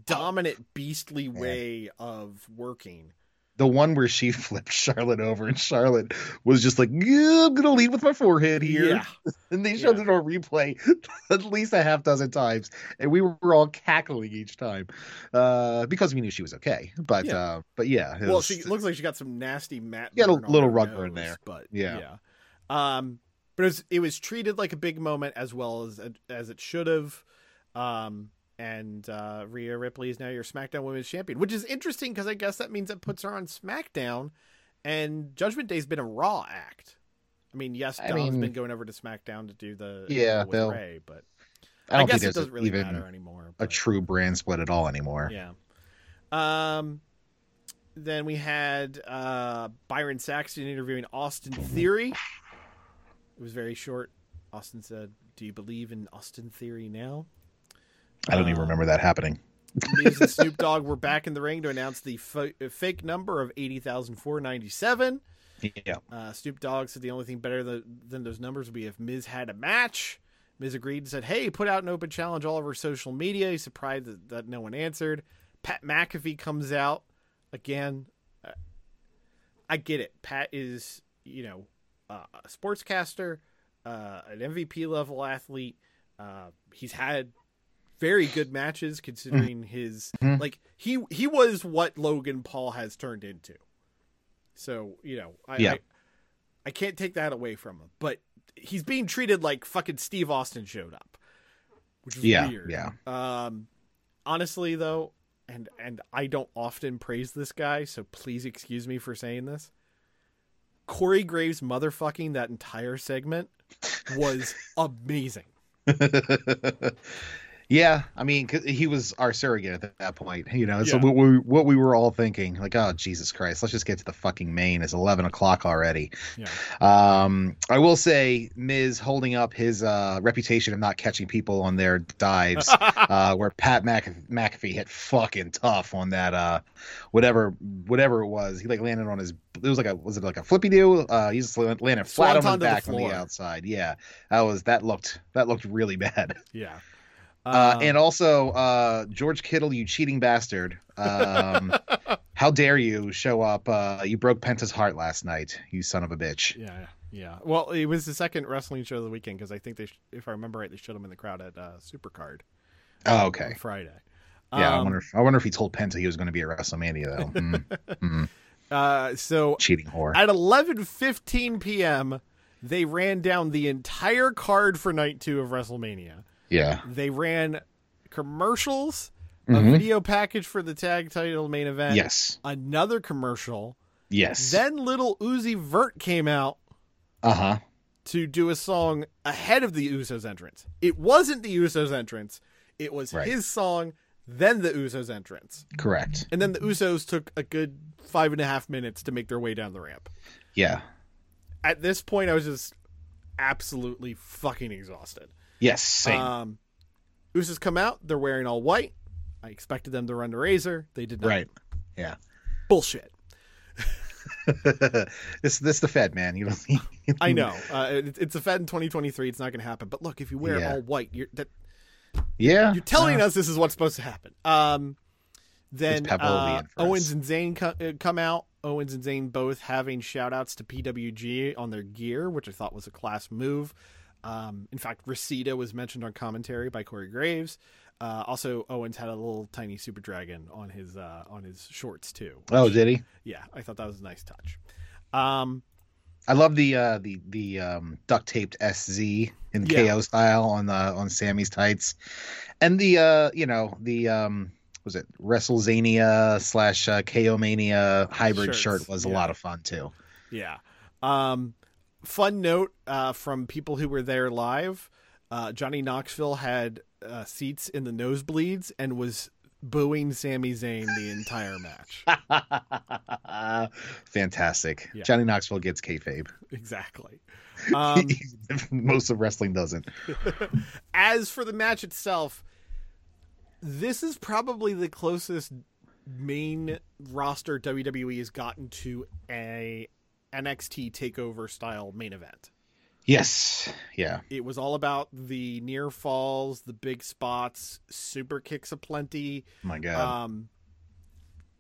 dominant, beastly way of working.
the one where she flipped Charlotte over and Charlotte was just like, yeah, I'm gonna lead with my forehead here.
Yeah,
And they showed it on replay at least a half dozen times, and we were all cackling each time uh, because we knew she was okay. But
Yeah.
uh, but yeah, it
well,
was-
she looks like she got some nasty mat.
Had a little rug
burn
there.
but
Yeah.
yeah. Um, but it was it was treated like a big moment as well as as it should have. Um, and uh, Rhea Ripley is now your SmackDown Women's Champion, which is interesting because I guess that means it puts her on SmackDown, and Judgment Day's been a Raw act. I mean, yes,
I
Dom's
mean-
been going over to SmackDown to do the
Yeah,
with Rey, but
I
I,
don't
guess
think
it doesn't really
even
matter anymore.
a true brand split at all anymore.
yeah. Um. Then we had uh, Byron Saxton interviewing Austin Theory. It was very short. Austin said, "Do you believe in Austin Theory now?"
I don't even
Uh,
remember that happening.
Miz and Snoop Dogg were back in the ring to announce the f- fake number of eighty thousand four ninety seven.
Yeah.
Uh, Snoop Dogg said the only thing better than, than those numbers would be if Miz had a match. Miz agreed and said, "Hey, put out an open challenge all over social media." He's surprised that, that no one answered. Pat McAfee comes out again. Uh, I get it. Pat is, you know, uh, a sportscaster, uh, an MVP level athlete. Uh, he's had very good matches considering his
Mhm.
like he he was what Logan Paul has turned into. So you know, I,
Yeah.
I I can't take that away from him, but he's being treated like fucking Steve Austin showed up, which is
Yeah,
weird.
yeah.
Um, honestly though, and and I don't often praise this guy, so please excuse me for saying this. Corey Graves motherfucking that entire segment was amazing.
yeah, I mean, 'cause he was our surrogate at that point. You know, so
Yeah.
what we what we were all thinking, like, oh Jesus Christ, let's just get to the fucking main. It's eleven o'clock already.
Yeah.
Um, I will say, Miz holding up his uh, reputation of not catching people on their dives, uh, where Pat Mc- McAfee hit fucking tough on that, uh, whatever, whatever it was. He like landed on his. It was like a was it like a flippy do? Uh, he just landed flat on his
to the
back on the outside. Yeah, that was that looked that looked really bad.
Yeah.
Uh,
Um,
and also, uh, George Kittle, you cheating bastard. Um, how dare you show up? Uh, you broke Penta's heart last night, you son of a bitch.
Yeah, yeah. Well, it was the second wrestling show of the weekend because I think they, sh- if I remember right, they showed him in the crowd at uh, Supercard
Oh,
on
okay.
Friday.
Yeah, I
Um,
wonder. If, I wonder if he told Penta he was going to be at WrestleMania though. Mm, mm,
Uh, so
cheating whore.
at 11:15 p.m., they ran down the entire card for night two of WrestleMania.
Yeah.
They ran commercials, a
Mhm.
video package for the tag title main event,
Yes.
another commercial.
Yes.
Then Lil Uzi Vert came out
uh huh.
to do a song ahead of the Usos entrance. It wasn't the Usos entrance. It was
Right.
his song, then the Usos entrance.
Correct.
And then the Usos took a good five and a half minutes to make their way down the ramp.
Yeah.
At this point, I was just absolutely fucking exhausted.
Yes. Same.
Um, Usos come out. They're wearing all white. I expected them to run the razor. They did not.
right. Yeah.
Bullshit.
this this the Fed man. You know.
I know. Uh, it, it's a Fed in 2023. It's not going to happen. But look, if you wear
Yeah.
all white, you're that,
Yeah.
you're telling
uh,
us this is what's supposed to happen. Um, then uh, Owens and Zayn co- uh, come out. Owens and Zayn both having shout outs to PWG on their gear, which I thought was a class move. Um, in fact, Reseda was mentioned on commentary by Corey Graves. Uh, also, Owens had a little tiny super dragon on his uh, on his shorts too.
Oh, did he?
Yeah, I thought that was a nice touch. Um,
I love the uh the the um duct taped SZ in
Yeah.
KO style on the on Sami's tights. And the uh you know, the um was it WrestleZania slash uh, KO Mania hybrid
Shirts,
shirt was a lot of fun too.
Yeah. Um, fun note uh, from people who were there live uh, Johnny Knoxville had uh, seats in the nosebleeds and was booing Sami Zayn the entire match.
Fantastic.
Yeah.
Johnny Knoxville gets kayfabe.
exactly. Um,
Most of wrestling doesn't.
as for the match itself, this is probably the closest main roster WWE has gotten to a NXT takeover style main event.
Yes. Yeah.
It was all about the near falls, the big spots, super kicks aplenty.
Oh my god.
Um,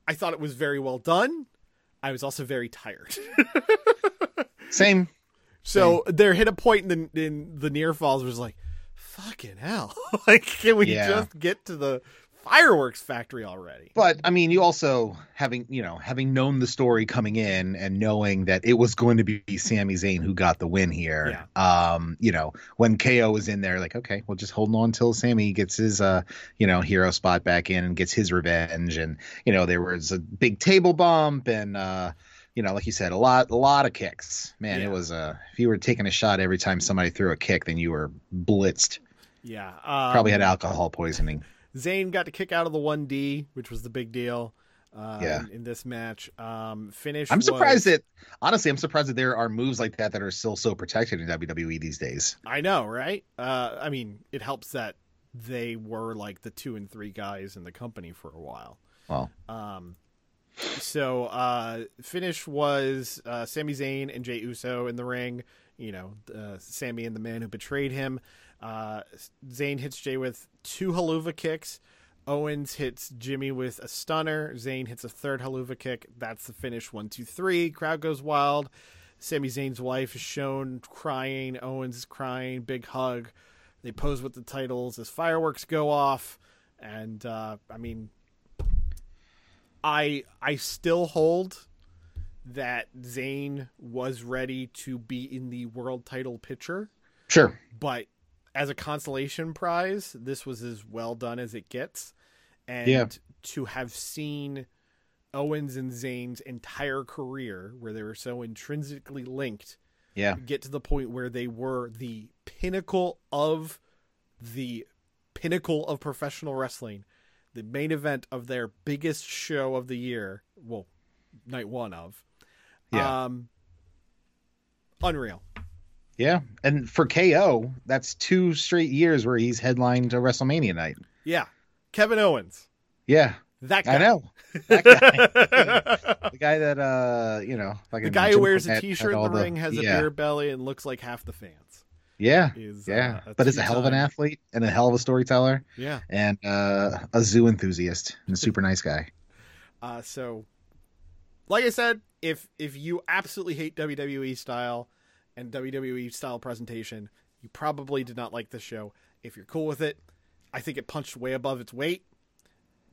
I thought it was very well done. I was also very tired.
Same.
so there hit a point in the in the near falls was like, fucking hell! like, can we
Yeah.
just get to the fireworks factory already?
But I mean, you also having you know having known the story coming in and knowing that it was going to be Sami Zayn who got the win here. Yeah. Um, you know, when KO was in there, like, okay, we'll just holding on until Sami gets his uh, you know, hero spot back in and gets his revenge. And you know, there was a big table bump and uh, you know, like you said, a lot, a lot of kicks. Man,
Yeah.
it was uh, if you were taking a shot every time somebody threw a kick, then you were blitzed.
Yeah, um,
Probably had alcohol poisoning.
Zayn got to kick out of the one D, which was the big deal. Uh,
Yeah.
in, in this match, um, finish.
I'm surprised
was-
that honestly, I'm surprised that there are moves like that that are still so protected in WWE these days.
I know, right? Uh, I mean, it helps that they were like the two and three guys in the company for a while.
Well,
Um, so uh, finish was uh, Sami Zayn and Jay Uso in the ring. You know, uh, Sami and the man who betrayed him. Uh, Zayn hits Jay with two Helluva kicks. Owens hits Jimmy with a stunner. Zayn hits a third Helluva kick. That's the finish. One, two, three. Crowd goes wild. Sami Zayn's wife is shown crying. Owens is crying. Big hug. They pose with the titles as fireworks go off. And uh, I mean, I I still hold that Zayn was ready to be in the world title picture,
sure.
but as a consolation prize, this was as well done as it gets. And
Yeah.
to have seen Owens and Zayn's entire career, where they were so intrinsically linked,
Yeah.
get to the point where they were the pinnacle of the pinnacle of professional wrestling, the main event of their biggest show of the year. Well, night one of.
Yeah.
Um, unreal.
Yeah. And for KO, that's two straight years where he's headlined a WrestleMania night.
Yeah. Kevin Owens.
Yeah.
That guy.
I know. That guy. the guy that uh, you know, like
the guy who wears a t-shirt in the, ring has a
yeah.
beer belly and looks like half the fans.
Yeah.
Is
Yeah.
uh,
but is a hell of an athlete and a hell of a storyteller
Yeah.
and uh, a zoo enthusiast and a super nice guy.
Uh, so, like I said, if if you absolutely hate WWE style and WWE style presentation, you probably did not like this show. If you're cool with it, I think it punched way above its weight.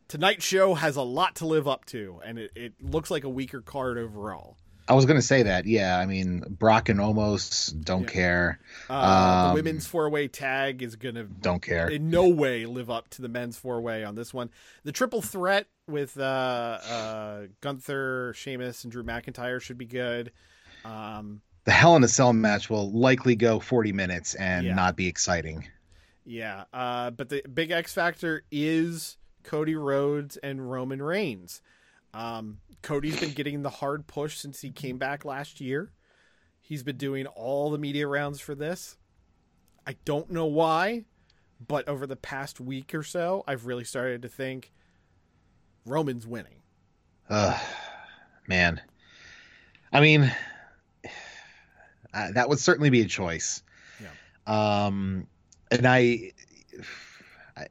Tonight's show has a lot to live up to, and it, it looks like a weaker card overall.
I was gonna say that. Yeah. I mean, Brock and Omos don't
Yeah.
care.
Uh, the
Um,
women's four way tag is going to
Don't care.
in no way live up to the men's four way on this one. The triple threat with uh, uh, Gunther, Sheamus, and Drew McIntyre should be good. Um,
The Hell in a Cell match will likely go 40 minutes and
Yeah.
not be exciting.
yeah, uh, but the big X factor is Cody Rhodes and Roman Reigns. Um, Cody's been getting the hard push since he came back last year. He's been doing all the media rounds for this. I don't know why, but over the past week or so, I've really started to think Roman's winning.
Ugh, man. I mean, uh, that would certainly be a choice. Yeah. Um, and I,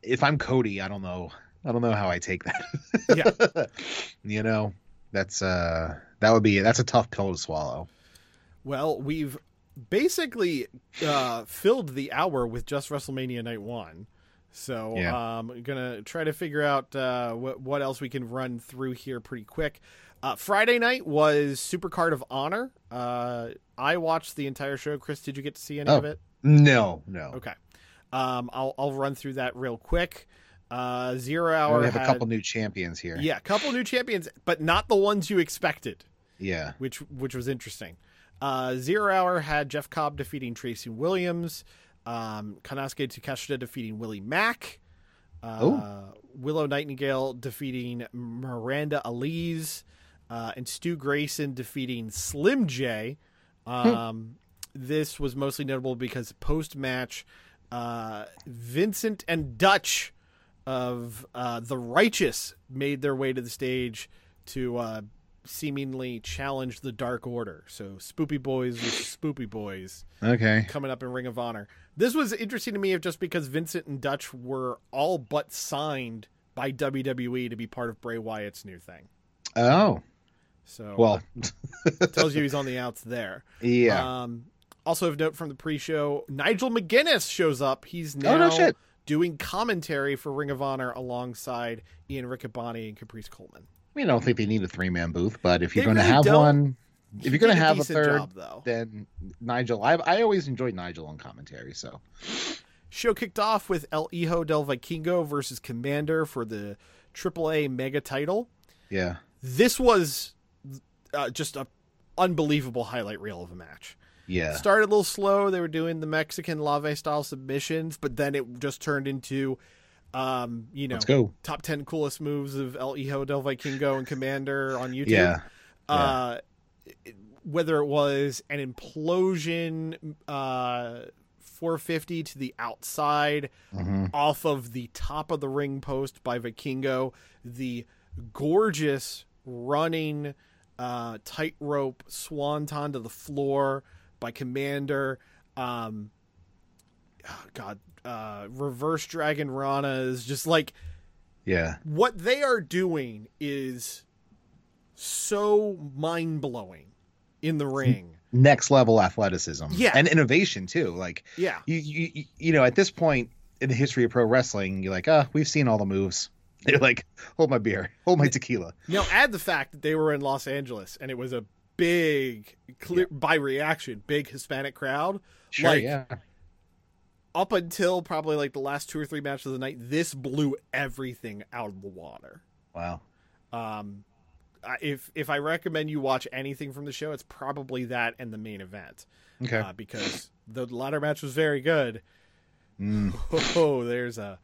if I'm Cody, I don't know. I don't know how I take that.
Yeah.
you know, that's uh, that would be that's a tough pill to swallow.
Well, we've basically uh, filled the hour with just WrestleMania Night One, so
Yeah.
um, gonna try to figure out uh, what what else we can run through here pretty quick. Uh, Friday night was Supercard of Honor. Uh, I watched the entire show. Chris, did you get to see any
Oh.
of it?
No, no.
Okay, um, I'll I'll run through that real quick. Uh, Zero Hour
we have
had,
a couple new champions here.
yeah, a couple new champions, but not the ones you expected
Yeah.
which which was interesting. Uh, Zero Hour had Jeff Cobb defeating Tracy Williams, um, Konosuke Takeshita defeating Willie Mack, uh, Willow Nightingale defeating Miranda Alize, uh, and Stu Grayson defeating Slim J. Um, This was mostly notable because post match, uh, Vincent and Dutch of uh, the Righteous made their way to the stage to uh, seemingly challenge the Dark Order. So Spoopy Boys versus Spoopy Boys
Okay.
coming up in Ring of Honor. This was interesting to me just because Vincent and Dutch were all but signed by WWE to be part of Bray Wyatt's new thing.
Oh.
So
Well,
uh, tells you he's on the outs there.
yeah.
Um, also of note from the pre-show, Nigel McGuinness shows up. He's now
Oh, no shit.
Doing commentary for Ring of Honor alongside Ian Riccaboni and Caprice Coleman.
I mean, I don't think they need a three man booth, but if you're going to
really
have
don't.
one, if
He
you're going to have a third,
job, though.
then Nigel. I I always enjoyed Nigel on commentary. So
Show kicked off with El Hijo del Vikingo versus Komander for the AAA Mega title.
yeah,
This was uh, just a unbelievable highlight reel of a match.
Yeah,
Started a little slow. They were doing the Mexican llave style submissions, but then it just turned into, um, you know,
let's go.
top 10 coolest moves of El Hijo del Vikingo and Komander on YouTube.
Yeah,
Uh, whether it was an implosion uh, 450 to the outside
hmm
off of the top of the ring post by Vikingo. The gorgeous running uh, tightrope swanton to the floor by Komander. Um, oh God, uh, reverse Dragon Rana is just like
Yeah.
what they are doing is so mind blowing in the ring.
Next level athleticism.
Yeah.
And innovation too. Like
Yeah.
you, you, you- know, at this point in the history of pro wrestling, you're like, ah, we've seen all the moves. You're like, hold my beer, hold my tequila.
Now add the fact that they were in Los Angeles and it was a big, clear by reaction, big Hispanic crowd.
Sure,
Like,
yeah.
Up until probably like the last two or three matches of the night, this blew everything out of the water.
Wow.
Um, if if I recommend you watch anything from the show, it's probably that and the main event.
Okay.
uh, because the ladder match was very good.
Mm.
Oh, there's a,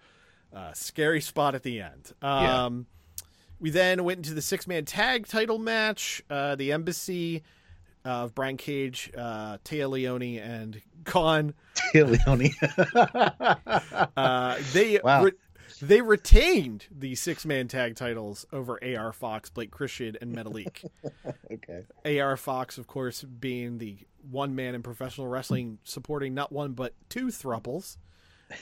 a scary spot at the end.
Yeah.
Um, We then went into the six man tag title match. Uh, the Embassy of Brian Cage, uh, Toa Liona, and Kaun.
Liona.
Uh, they
Wow.
re- they retained the six man tag titles over AR Fox, Blake Christian, and Metalik.
okay.
AR Fox, of course, being the one man in professional wrestling supporting not one but two thruples.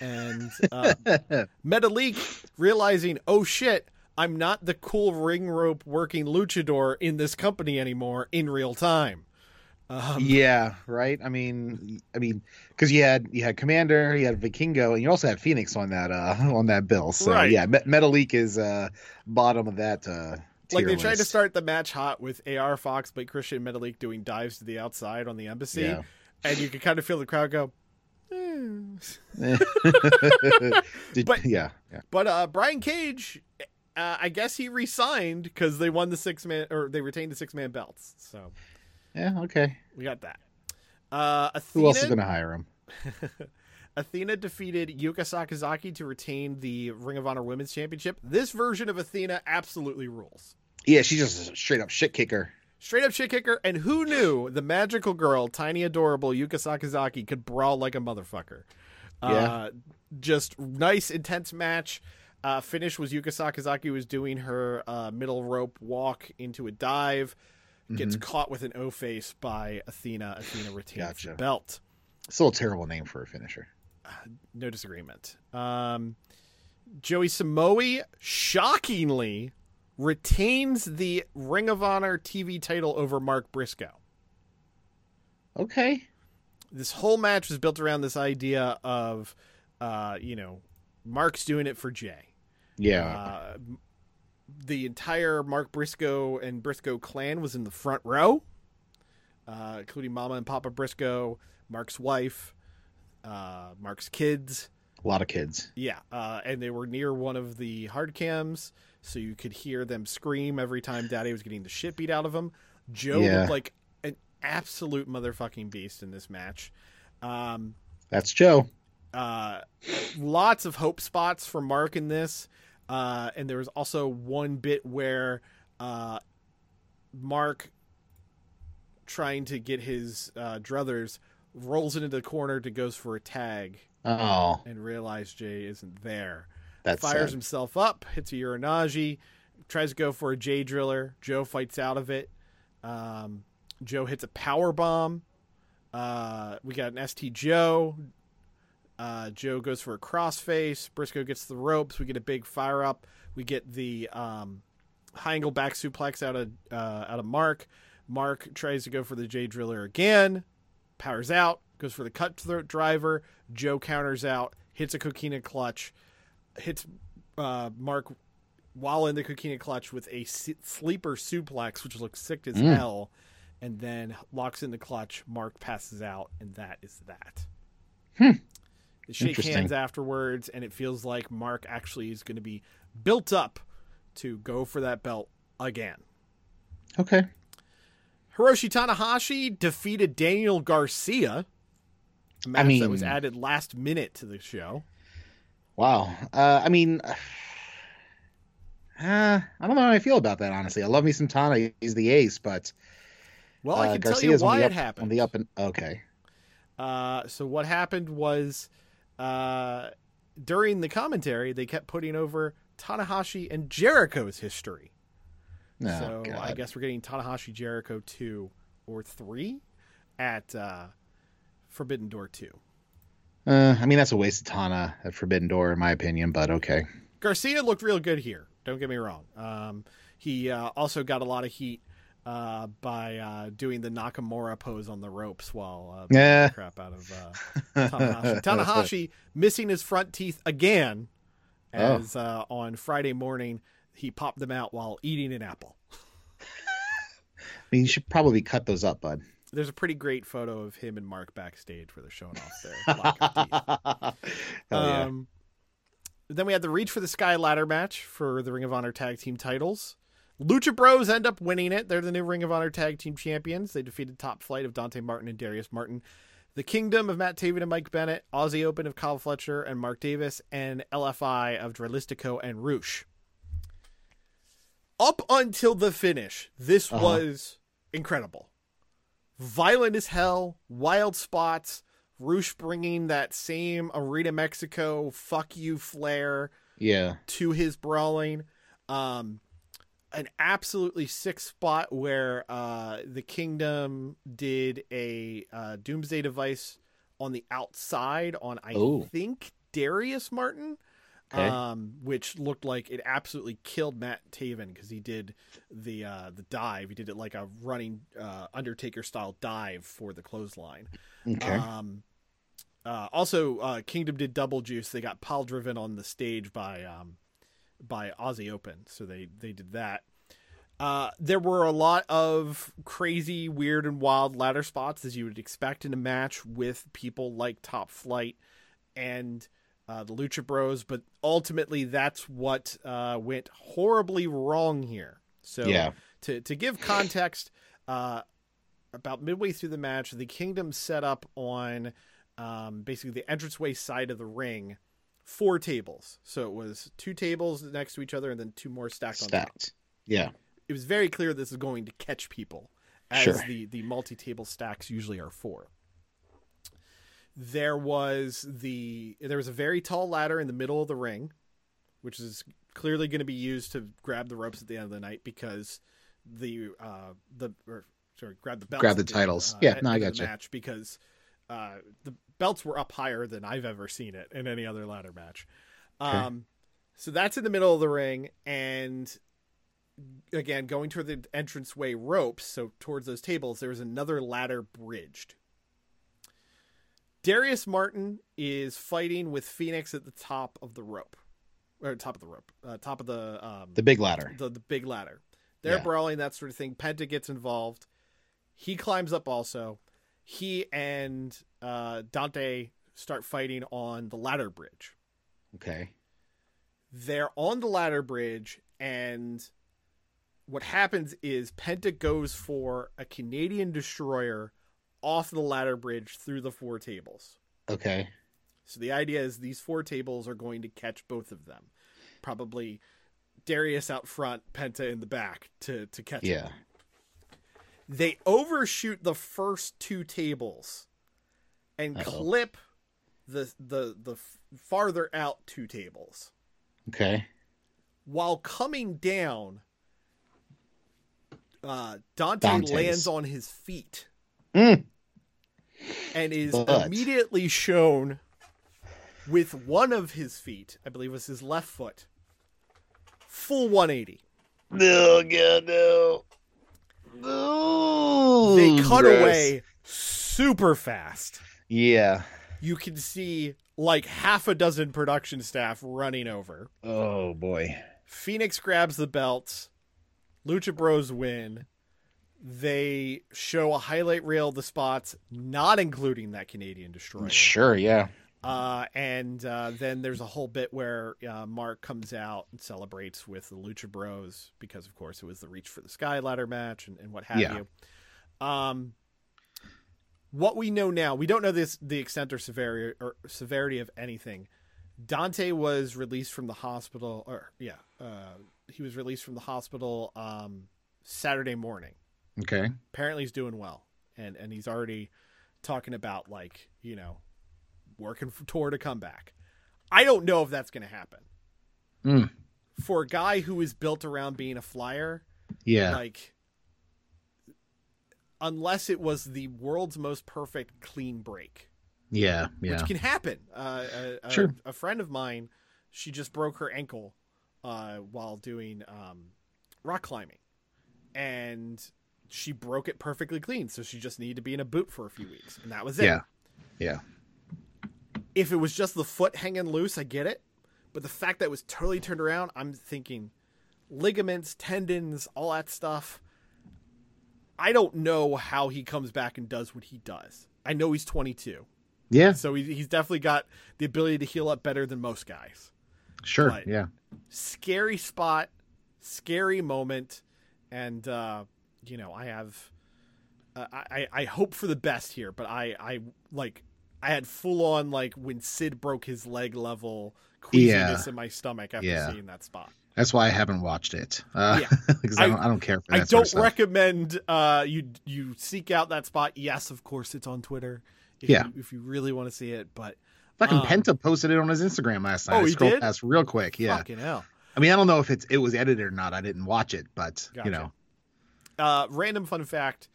And uh, Metalik realizing, oh shit, I'm not the cool ring rope working luchador in this company anymore in real time. Um,
yeah, right. I mean, I mean, because you had you had Komander, you had Vikingo, and you also had Phoenix on that uh on that bill. So
Right.
yeah, Me- Metalik is uh bottom of that uh
like they tried to start the match hot with AR Fox, but Christian, Metalik doing dives to the outside on the embassy.
Yeah.
And you could kind of feel the crowd go, "Eh."
Did-
But-
yeah, yeah.
But uh, Brian Cage, uh, I guess he resigned because they won the six man or they retained the six man belts. So
Yeah, okay.
we got that. Uh, Athena,
Who else is going to hire him?
Athena defeated Yuka Sakazaki to retain the Ring of Honor Women's Championship. This version of Athena absolutely rules.
Yeah, she's just a straight up shit kicker.
Straight up shit kicker, and who knew the magical girl, tiny adorable Yuka Sakazaki, could brawl like a motherfucker. Uh,
Yeah.
just nice, intense match. Uh, finish was Yuka Sakazaki was doing her uh, middle rope walk into a dive, gets caught with an O face by Athena. Athena retains
Gotcha.
the belt.
Still a terrible name for a finisher.
No disagreement. Um, Joey Samoe shockingly retains the Ring of Honor TV title over Mark Briscoe.
Okay.
this whole match was built around this idea of, uh, you know, Mark's doing it for Jay.
Yeah.
Uh, the entire Mark Briscoe and Briscoe clan was in the front row, uh, including Mama and Papa Briscoe, Mark's wife, uh, Mark's kids.
a lot of kids.
Yeah, uh, and they were near one of the hard cams, so you could hear them scream every time Daddy was getting the shit beat out of him. Joe
Yeah.
looked like an absolute motherfucking beast in this match. Um,
That's Joe.
uh, lots of hope spots for Mark in this. Uh, and there was also one bit where uh, Mark, trying to get his uh, druthers, rolls into the corner to goes for a tag
Oh,
and realize Jay isn't there.
that's
Fires
sad.
himself up, hits a Uranage, tries to go for a Jay Driller. Joe fights out of it. Um, Joe hits a power bomb. Uh, we got an ST Joe. Uh, Joe goes for a crossface. Briscoe gets the ropes. We get a big fire up. We get the um, high angle back suplex out of uh, out of Mark. Mark tries to go for the Jay Driller again. Powers out. Goes for the cutthroat driver. Joe counters out. Hits a coquina clutch. Hits uh, Mark while in the coquina clutch with a sleeper suplex, which looks sick as
Mm.
hell, and then locks in the clutch. Mark passes out, and that is that. They shake hands afterwards, and it feels like Mark actually is going to be built up to go for that belt again.
Okay.
Hiroshi Tanahashi defeated Daniel Garcia. A match that was added last minute to the show.
Wow. Uh, I mean, uh, I don't know how I feel about that. Honestly, I love me some Tana. He's the ace, but
Well,
uh,
I can tell you
Garcia's
why
the
it happened.
On the up and okay.
Uh, so what happened was uh, during the commentary, they kept putting over Tanahashi and Jericho's history.
Oh,
so
God.
I guess we're getting Tanahashi Jericho two or three at uh, Forbidden Door two.
Uh, I mean, that's a waste of Tana at Forbidden Door, in my opinion, but okay.
Garcia looked real good here. Don't get me wrong. Um, he uh, also got a lot of heat uh, by uh, doing the Nakamura pose on the ropes while uh,
Yeah.
the crap out of uh, Tanahashi. Tanahashi missing his front teeth again,
Oh.
as uh, on Friday morning he popped them out while eating an apple.
I mean, you should probably cut those up, bud.
There's a pretty great photo of him and Mark backstage where they're showing off their lack of teeth.
Hell yeah.
Um, then we had the Reach for the Sky ladder match for the Ring of Honor tag team titles. Lucha Bros end up winning it. They're the new Ring of Honor tag team champions. They defeated Top Flight of Dante Martin and Darius Martin. The Kingdom of Matt Taven and Mike Bennett, Aussie Open of Kyle Fletcher and Mark Davis, and LFI of Dralistico and Rush. Up until the finish, this
Uh-huh.
was incredible. Violent as hell, wild spots, Rush bringing that same Arena Mexico fuck you flair
yeah.
to his brawling. Um, an absolutely sick spot where uh, the Kingdom did a uh, Doomsday device on the outside on I
Oh.
think Darius Martin,
Okay.
um, which looked like it absolutely killed Matt Taven because he did the uh, the dive. He did it like a running uh, Undertaker style dive for the clothesline.
Okay.
Um, uh, also, uh, Kingdom did double juice. They got pile driven on the stage by um, by Aussie Open, so they they did that. Uh, there were a lot of crazy, weird, and wild ladder spots as you would expect in a match with people like Top Flight and uh, the Lucha Bros, but ultimately that's what uh, went horribly wrong here. So
Yeah.
to to give context, uh, about midway through the match, the Kingdom set up on um, basically the entranceway side of the ring four tables. So it was two tables next to each other and then two more stacked on top.
Stacked. Yeah.
It was very clear this is going to catch people, as
Sure.
the the multi table stacks usually are for. There was the there was a very tall ladder in the middle of the ring, which is clearly going to be used to grab the ropes at the end of the night because the uh the or sorry grab the belts
Grab the titles.
uh,
Yeah, no, I
got the
gotcha.
match because uh the belts were up higher than I've ever seen it in any other ladder match. Um so that's in the middle of the ring and again going toward the entranceway ropes so towards those tables there was another ladder bridged darius martin is fighting with Fénix at the top of the rope or top of the rope uh, top of the um
The big ladder.
the, the big ladder they're
Yeah.
brawling that sort of thing penta gets involved he climbs up also he and uh dante start fighting on the ladder bridge
Okay.
they're on the ladder bridge and what happens is Penta goes for a Canadian destroyer off the ladder bridge through the four tables.
Okay.
So the idea is these four tables are going to catch both of them. Probably Darius out front, Penta in the back to to catch
Yeah.
them. They overshoot the first two tables and
Uh-oh.
clip the the the farther out two tables
Okay.
while coming down, uh, Dante
Dante's.
lands on his feet
Mm.
and is
But-
immediately shown with one of his feet, I believe it was his left foot, full 180.
No, God, no. No.
They cut
gross.
away super fast.
Yeah.
You can see like half a dozen production staff running over.
Oh boy.
Fénix grabs the belts. Lucha Bros win. They show a highlight reel of the spots, not including that Canadian destroyer.
Sure. Yeah.
Uh, and uh, then there's a whole bit where uh, Mark comes out and celebrates with the Lucha Bros because, of course, it was the Reach for the Sky ladder match and, and what have
Yeah.
you. Um, what we know now, we don't know this the extent or severity or severity of anything. Dante was released from the hospital, or yeah, uh, he was released from the hospital um, Saturday morning
Okay.
apparently he's doing well and and he's already talking about like you know working for to come back. I don't know if that's going to happen.
Mm.
For a guy who is built around being a flyer,
Yeah.
like unless it was the world's most perfect clean break,
yeah. Yeah.
which can happen. Uh, a, a,
Sure.
a friend of mine, she just broke her ankle uh, while doing um, rock climbing, and she broke it perfectly clean. So she just needed to be in a boot for a few weeks, and that was it.
Yeah. Yeah.
If it was just the foot hanging loose, I get it. But the fact that it was totally turned around, I'm thinking ligaments, tendons, all that stuff. I don't know how he comes back and does what he does. I know he's 22,
Yeah.
so he, he's definitely got the ability to heal up better than most guys.
Sure.
But-
Yeah.
Scary spot, scary moment, and uh, you know I have, uh, I I hope for the best here, but I I like I had full on like when Sid broke his leg level queasiness
Yeah.
in my stomach after
Yeah.
seeing that spot.
That's why I haven't watched it. Uh,
Yeah.
because I,
I-
don't, I don't care for that
I
sort
don't
of
recommend uh, you you seek out that spot. Yes, of course, it's on Twitter. If
Yeah.
you, if you really want to see it, but
Fucking
um,
Penta posted it on his Instagram last night.
Oh,
I scrolled
did?
past real quick. Yeah.
fucking hell.
I mean, I don't know if it's it was edited or not. I didn't watch it, but
Gotcha.
you know,
Uh, random fun fact: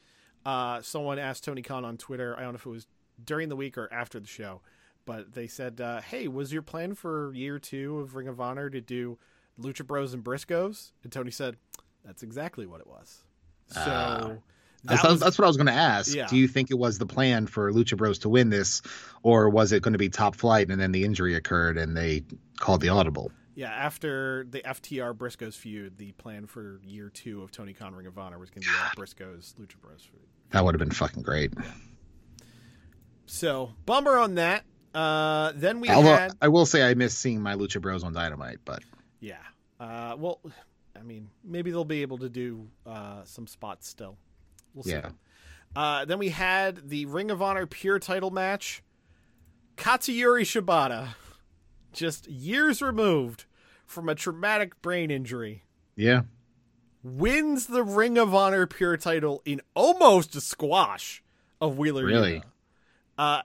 uh, someone asked Tony Khan on Twitter. I don't know if it was during the week or after the show, but they said, uh, "Hey, was your plan for year two of Ring of Honor to do Lucha Bros and Briscoes?" And Tony said, "That's exactly what it was." So
Ah.
that
that's,
was-
that's what I was going to ask.
Yeah.
Do you think it was the plan for Lucha Bros to win this, or was it going to be top flight and then the injury occurred and they called the audible?
yeah. After the FTR Briscoes feud, the plan for year two of Tony Khan Ring of Honor was going to be Briscoes Lucha Bros feud.
That would have been fucking great.
So bummer on that. Uh, then we
Although
had
I will say I miss seeing my Lucha Bros on Dynamite, but
Yeah. Uh, well, I mean, maybe they'll be able to do uh, some spots still. We'll see.
Yeah.
Uh, then we had the Ring of Honor Pure title match. Katsuyori Shibata, just years removed from a traumatic brain injury,
yeah,
wins the Ring of Honor Pure title in almost a squash of Wheeler.
Really?
Yuta. Uh,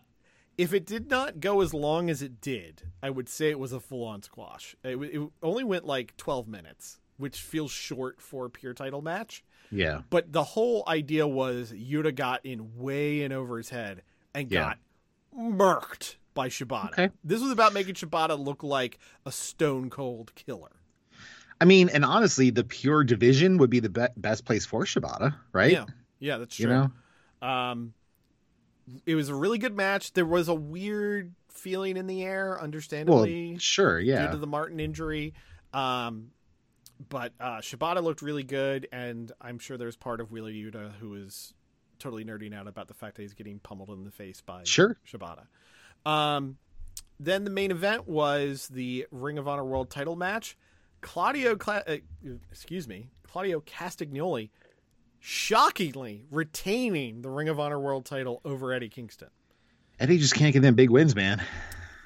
if it did not go as long as it did, I would say it was a full-on squash. It, it only went like 12 minutes, which feels short for a pure title match.
yeah,
But the whole idea was Yuta got in way in over his head and
Yeah.
got murked by Shibata.
Okay.
This was about making Shibata look like a stone cold killer.
I mean, and honestly, the pure division would be the be- best place for Shibata, right?
Yeah, yeah, that's true.
You know,
Um, it was a really good match. There was a weird feeling in the air,
well,
understandably,
sure, yeah.
due to the Martin injury. Um, but uh, Shibata looked really good, and I'm sure there's part of Wheeler Yuta who is totally nerding out about the fact that he's getting pummeled in the face by
sure,
Shibata. Um, then the main event was the Ring of Honor World Title match. Claudio, Cla- uh, excuse me, Claudio Castagnoli, shockingly retaining the Ring of Honor World Title over Eddie Kingston.
Eddie just can't get them big wins, man.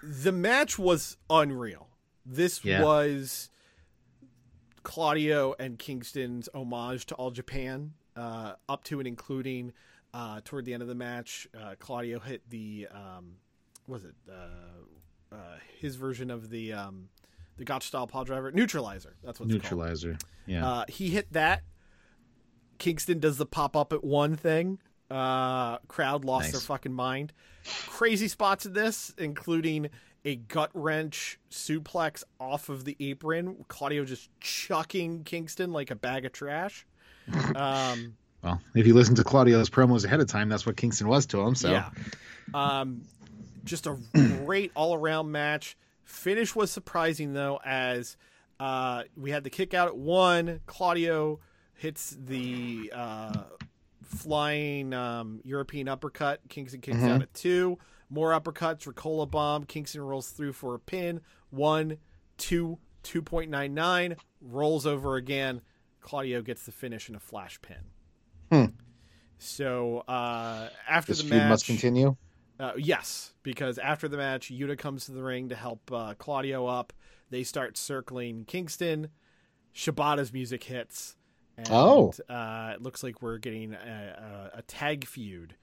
The match was unreal. This
Yeah.
was Claudio and Kingston's homage to All Japan, uh, up to and including uh, toward the end of the match. Uh, Claudio hit the um, was it uh, uh, his version of the um, the Gotch style pile driver neutralizer. That's what.
Neutralizer, yeah,
Uh, he hit that. Kingston does the pop up at one thing. Uh, crowd lost
Nice.
their fucking mind. Crazy spots in this, including a gut wrench suplex off of the apron. Claudio just chucking Kingston like a bag of trash. Um,
well, if you listen to Claudio's promos ahead of time, that's what Kingston was to him. So,
Yeah. Um, just a great all around match. Finish was surprising though, as uh, we had the kick out at one. Claudio hits the uh, flying um, European uppercut. Kingston kicks out at two. More uppercuts. Ricola bomb. Kingston rolls through for a pin. One, two, 2.99. Rolls over again. Claudio gets the finish in a flash pin.
Hmm.
So uh, after
this
the match,
must continue.
uh, yes, because after the match, Yuta comes to the ring to help uh, Claudio up. They start circling Kingston. Shibata's music hits. And,
Oh.
uh, it looks like we're getting a, a, a tag feud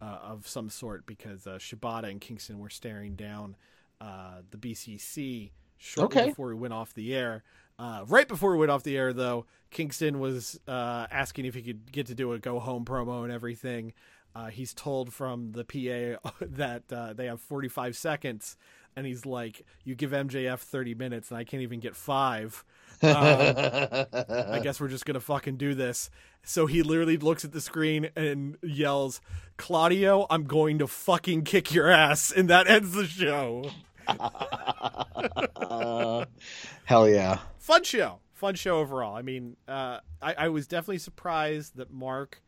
uh, of some sort because uh, Shibata and Kingston were staring down uh, the BCC shortly
Okay.
before we went off the air. Uh, right before we went off the air, though, Kingston was uh, asking if he could get to do a go home promo and everything. Uh, he's told from the PA that uh, they have 45 seconds, and he's like, "You give MJF 30 minutes, and I can't even get five. Um, I guess we're just gonna fucking do this." So he literally looks at the screen and yells, "Claudio, I'm going to fucking kick your ass," and that ends the show.
Uh, hell yeah.
fun show fun show overall i mean uh, I, I was definitely surprised that mark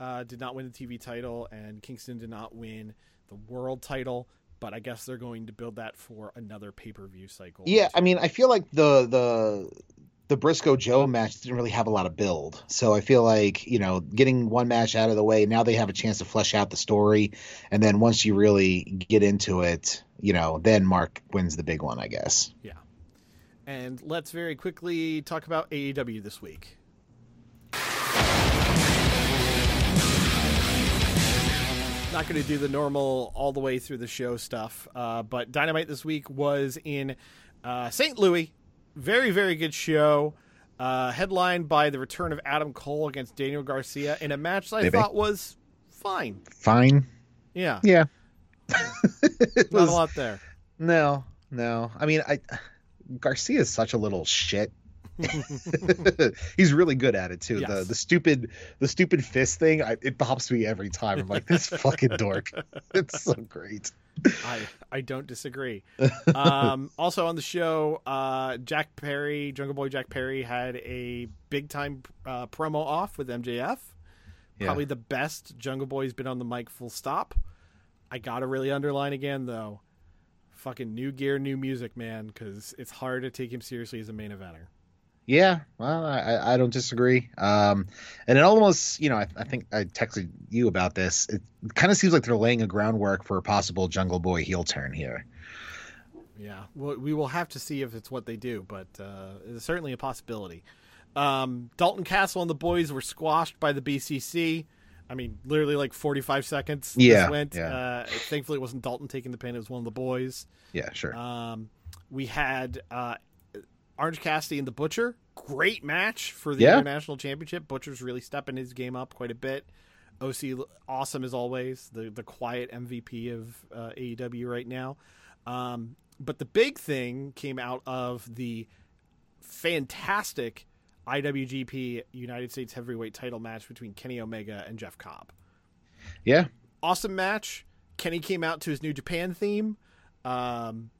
uh, did not win the tv title and kingston did not win the world title but i guess they're going to build that for another pay-per-view cycle
Yeah, I mean, I feel like the the the Briscoe Joe match didn't really have a lot of build. So I feel like, you know, getting one match out of the way, now they have a chance to flesh out the story. And then once you really get into it, you know, then Mark wins the big one, I guess.
yeah and let's very quickly talk about aew this week not going to do the normal all the way through the show stuff, uh, but Dynamite this week was in uh, St. Louis. Very, very good show. Uh, headlined by the return of Adam Cole against Daniel Garcia in a match that I
Baby.
thought was fine.
Fine.
Yeah,
Yeah.
not
was,
a lot there.
No, no. I mean, I Garcia is such a little shit. He's really good at it too. The
Yes.
the stupid the stupid fist thing, I, it pops me every time. I'm like, this fucking dork. It's so great.
I I don't disagree. Um, also on the show, uh, Jack Perry, Jungle Boy Jack Perry, had a big time uh, promo off with MJF.
Yeah.
Probably the best Jungle Boy's been on the mic. Full stop. I gotta really underline again though, fucking new gear, new music, man, because it's hard to take him seriously as a main eventer.
Yeah, well, I, I- don't disagree. Um, and it almost, you know, I, I think I texted you about this. It kind of seems like they're laying a groundwork for a possible Jungle Boy heel turn here.
Yeah, well, we will have to see if it's what they do, but uh, it's certainly a possibility. Um, Dalton Castle and the boys were squashed by the BCC. I mean, literally like 45 seconds. this
Yeah,
went.
yeah.
Uh, thankfully, it wasn't Dalton taking the pin; it was one of the boys.
Yeah, sure.
Um, we had uh, Orange Cassidy and the Butcher. Great match for the
Yeah.
international championship. Butcher's really stepping his game up quite a bit. OC awesome as always. The the quiet MVP of uh, AEW right now. Um, but the big thing came out of the fantastic IWGP United States Heavyweight Title match between Kenny Omega and Jeff Cobb
yeah,
awesome match. Kenny came out to his New Japan theme. Um,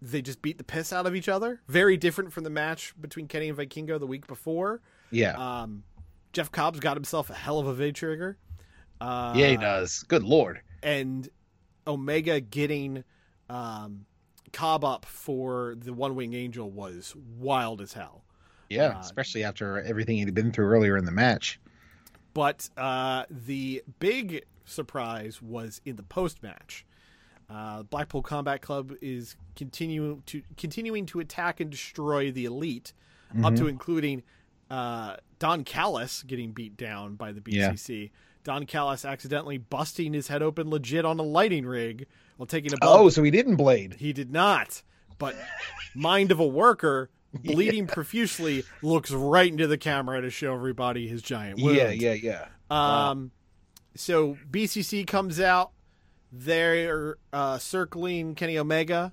they just beat the piss out of each other. Very different from the match between Kenny and Vikingo the week before.
yeah,
Um, Jeff Cobb's got himself a hell of a V-Trigger. Uh,
yeah. He does. Good lord.
And Omega getting um, Cobb up for the One Wing Angel was wild as hell.
Yeah,
Uh,
especially after everything he'd been through earlier in the match.
But uh, the big surprise was in the post match. Uh, Blackpool Combat Club is continuing to continuing to attack and destroy the elite, up to including uh, Don Callis getting beat down by the
Yeah.
BCC. Don Callis accidentally busting his head open legit on a lighting rig while taking a bump.
Oh, so he didn't blade.
He did not. But mind of a worker, bleeding profusely, looks right into the camera to show everybody his giant wound.
Yeah, yeah, yeah.
Um, so BCC comes out. They're uh, circling Kenny Omega.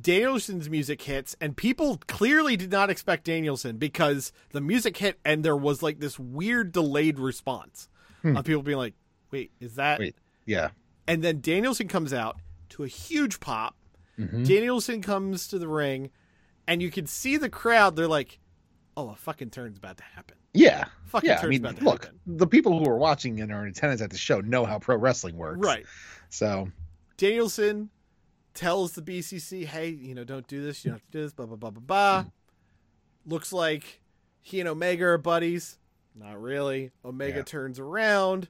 Danielson's music hits, and people clearly did not expect Danielson because the music hit, and there was like this weird delayed response of people being like, "Wait, is that?"
Wait, yeah.
And then Danielson comes out to a huge pop.
Mm-hmm.
Danielson comes to the ring, and you can see the crowd. They're like, "Oh, a fucking turn's about to happen."
Yeah.
Fucking
yeah, I
turn's
mean,
about to
look,
happen.
the people who are watching and are in attendance at the show know how pro wrestling works.
Right.
So,
Danielson tells the BCC, "Hey, you know, don't do this. You don't have to do this." Blah blah blah blah blah. Looks like he and Omega are buddies. Not really. Omega
Yeah.
turns around.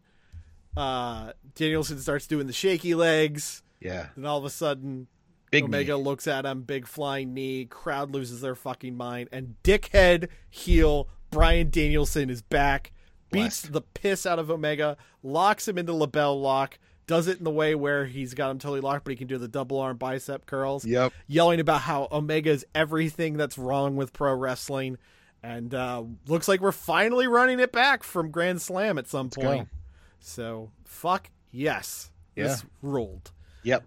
Uh, Danielson starts doing the shaky legs.
yeah.
Then all of a sudden,
Big
Omega
knee.
looks at him, big flying knee. Crowd loses their fucking mind, and dickhead heel Bryan Danielson is back, beats
Blessed.
the piss out of Omega, locks him into LeBell Lock, does it in the way where he's got him totally locked, but he can do the double arm bicep curls.
Yep.
Yelling about how Omega is everything that's wrong with pro wrestling. And uh, looks like we're finally running it back from Grand Slam at some point.
go.
So, fuck yes. This ruled.
Yep.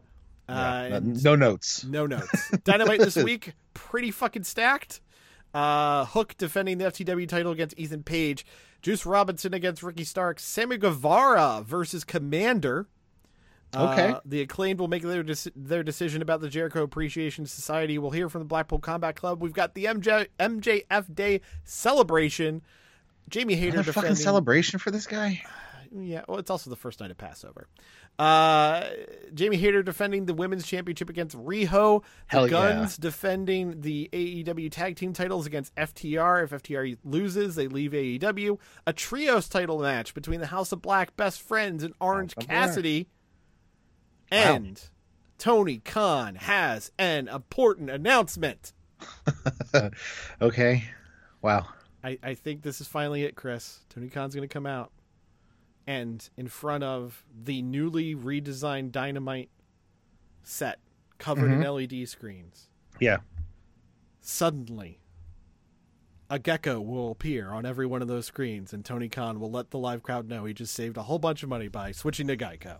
Uh,
Yeah, no notes.
no notes. Dynamite this week, pretty fucking stacked. Uh, Hook defending the FTW title against Ethan Page. Juice Robinson against Ricky Stark. Sammy Guevara versus Komander. Uh,
Okay.
the acclaimed will make their dec- their decision about the Jericho Appreciation Society. We'll hear from the Blackpool Combat Club. We've got the MJ MJF Day celebration. Jamie Hayter
Another fucking celebration for this guy.
Yeah, well, it's also the first night of Passover. Uh, Jamie Hayter defending the women's championship against Riho. The
Hell yeah.
Gunns defending the AEW tag team titles against FTR. If FTR loses, they leave AEW. A trios title match between the House of Black Best Friends and Orange
of
And Tony Khan has an important announcement.
Okay. Wow.
I, I think this is finally it, Chris. Tony Khan's going to come out and in front of the newly redesigned Dynamite set covered in mm-hmm. LED screens,
Yeah.
suddenly a gecko will appear on every one of those screens, and Tony Khan will let the live crowd know he just saved a whole bunch of money by switching to Geico.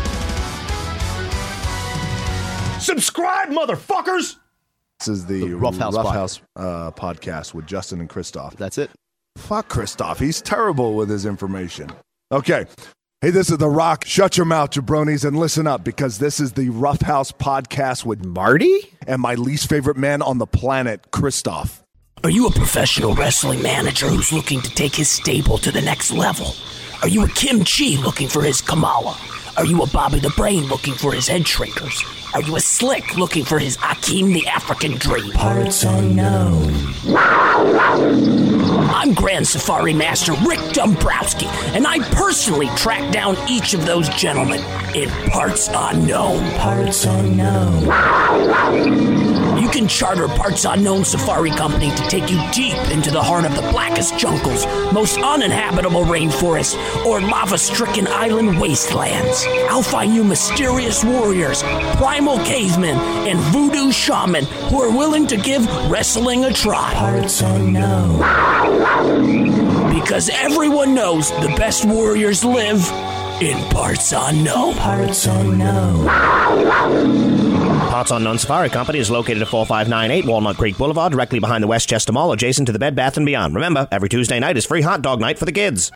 Subscribe, motherfuckers!
This is the,
The Rough House
Rough House, uh, podcast with Justin and Christoph.
That's it.
Fuck Christoph. He's terrible with his information. Okay. Hey, this is The Rock. Shut your mouth, jabronis, and listen up because this is the Rough House podcast with
Marty?
and my least favorite man on the planet, Christoph.
Are you a professional wrestling manager who's looking to take his stable to the next level? Are you a Kim Chee looking for his Kamala? Are you a Bobby the Brain looking for his head shrinkers? Are you a Slick looking for his Akeem the African Dream? Parts unknown. I'm Grand Safari Master Rick Dombrowski, and I personally track down each of those gentlemen in Parts Unknown. Parts Unknown. You can charter Parts Unknown Safari Company to take you deep into the heart of the blackest jungles, most uninhabitable rainforests, or lava stricken island wastelands. I'll find you mysterious warriors, primal cavemen, and voodoo shaman who are willing to give wrestling a try. Parts Unknown. Because everyone knows the best warriors live in Parts Unknown. Parts Unknown.
Parts Unknown Safari Company is located at 4598 Walnut Creek Boulevard, directly behind the Westchester Mall, adjacent to the Bed Bath & Beyond. Remember, every Tuesday night is free hot dog night for the kids.